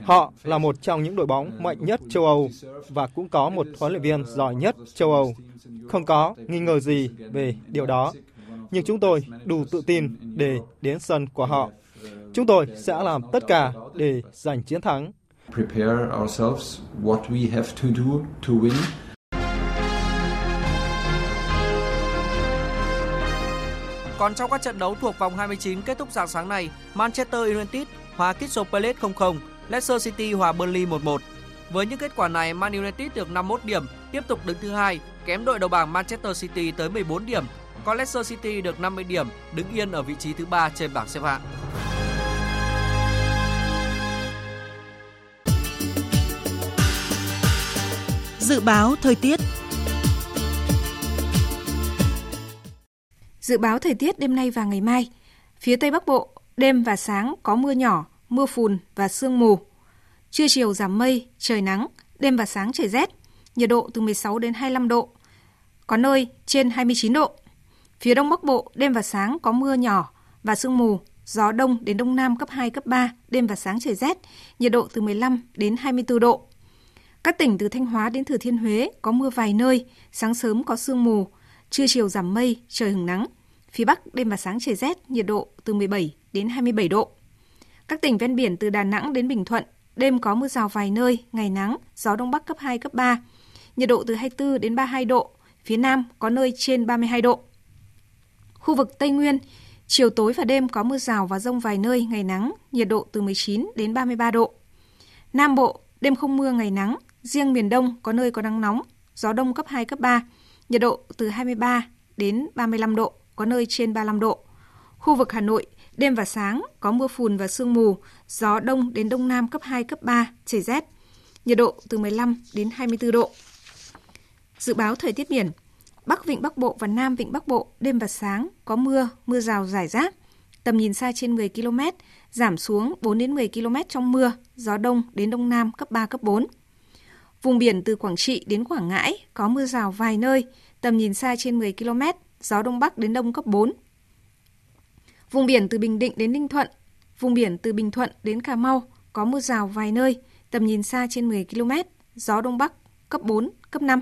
Họ là một trong những đội bóng mạnh nhất châu Âu và cũng có một huấn luyện viên giỏi nhất châu Âu. Không có nghi ngờ gì về điều đó. Nhưng chúng tôi đủ tự tin để đến sân của họ. Chúng tôi sẽ làm tất cả để giành chiến thắng. Prepare ourselves what we have to do to win. Còn trong các trận đấu thuộc vòng 29 kết thúc dạng sáng nay, Manchester United hòa Crystal Palace 0-0, Leicester City hòa Burnley 1-1. Với những kết quả này, Man United được 51 điểm, tiếp tục đứng thứ hai, kém đội đầu bảng Manchester City tới 14 điểm. Còn Leicester City được 50 điểm, đứng yên ở vị trí thứ ba trên bảng xếp hạng. Dự báo thời tiết Dự báo thời tiết đêm nay và ngày mai. Phía Tây Bắc Bộ, đêm và sáng có mưa nhỏ, mưa phùn và sương mù. Trưa chiều giảm mây, trời nắng, đêm và sáng trời rét, nhiệt độ từ 16 đến 25 độ. Có nơi trên 29 độ. Phía Đông Bắc Bộ, đêm và sáng có mưa nhỏ và sương mù, gió đông đến đông nam cấp 2, cấp 3, đêm và sáng trời rét, nhiệt độ từ 15 đến 24 độ. Các tỉnh từ Thanh Hóa đến Thừa Thiên Huế có mưa vài nơi, sáng sớm có sương mù, trưa chiều giảm mây, trời hứng nắng. Phía Bắc đêm và sáng trời rét, nhiệt độ từ 17 đến 27 độ. Các tỉnh ven biển từ Đà Nẵng đến Bình Thuận, đêm có mưa rào vài nơi, ngày nắng, gió đông bắc cấp 2, cấp 3. Nhiệt độ từ 24 đến 32 độ, phía Nam có nơi trên 32 độ. Khu vực Tây Nguyên, chiều tối và đêm có mưa rào và rông vài nơi, ngày nắng, nhiệt độ từ 19 đến 33 độ. Nam Bộ, đêm không mưa, ngày nắng, riêng miền Đông có nơi có nắng nóng, gió đông cấp 2, cấp 3, nhiệt độ từ 23 đến 35 độ, có nơi trên 35 độ. Khu vực Hà Nội, đêm và sáng có mưa phùn và sương mù, gió đông đến đông nam cấp 2, cấp 3, trời rét. Nhiệt độ từ 15 đến 24 độ. Dự báo thời tiết biển, Bắc Vịnh Bắc Bộ và Nam Vịnh Bắc Bộ đêm và sáng có mưa, mưa rào rải rác. Tầm nhìn xa trên 10 km, giảm xuống 4 đến 10 km trong mưa, gió đông đến đông nam cấp 3, cấp 4. Vùng biển từ Quảng Trị đến Quảng Ngãi có mưa rào vài nơi, tầm nhìn xa trên 10 km, gió đông bắc đến đông cấp 4. Vùng biển từ Bình Định đến Ninh Thuận, vùng biển từ Bình Thuận đến Cà Mau có mưa rào vài nơi, tầm nhìn xa trên 10 km, gió đông bắc cấp 4, cấp 5.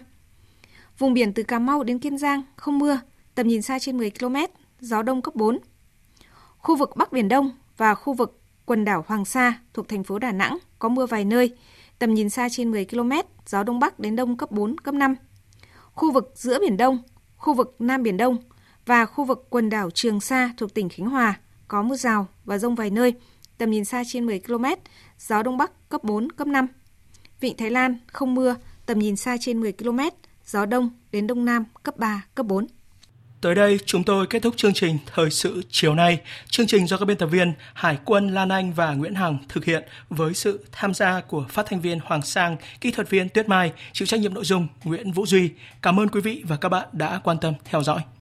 Vùng biển từ Cà Mau đến Kiên Giang không mưa, tầm nhìn xa trên 10 km, gió đông cấp 4. Khu vực Bắc Biển Đông và khu vực quần đảo Hoàng Sa thuộc thành phố Đà Nẵng có mưa vài nơi, tầm nhìn xa trên 10 km, gió đông bắc đến đông cấp 4, cấp 5. Khu vực giữa Biển Đông, khu vực Nam Biển Đông và khu vực quần đảo Trường Sa thuộc tỉnh Khánh Hòa có mưa rào và rông vài nơi, tầm nhìn xa trên 10 km, gió đông bắc cấp 4, cấp 5. Vịnh Thái Lan không mưa, tầm nhìn xa trên 10 km, gió đông đến đông nam cấp 3, cấp 4. Tới đây chúng tôi kết thúc chương trình Thời sự chiều nay. Chương trình do các biên tập viên Hải quân Lan Anh và Nguyễn Hằng thực hiện với sự tham gia của phát thanh viên Hoàng Sang, kỹ thuật viên Tuyết Mai, chịu trách nhiệm nội dung Nguyễn Vũ Duy. Cảm ơn quý vị và các bạn đã quan tâm theo dõi.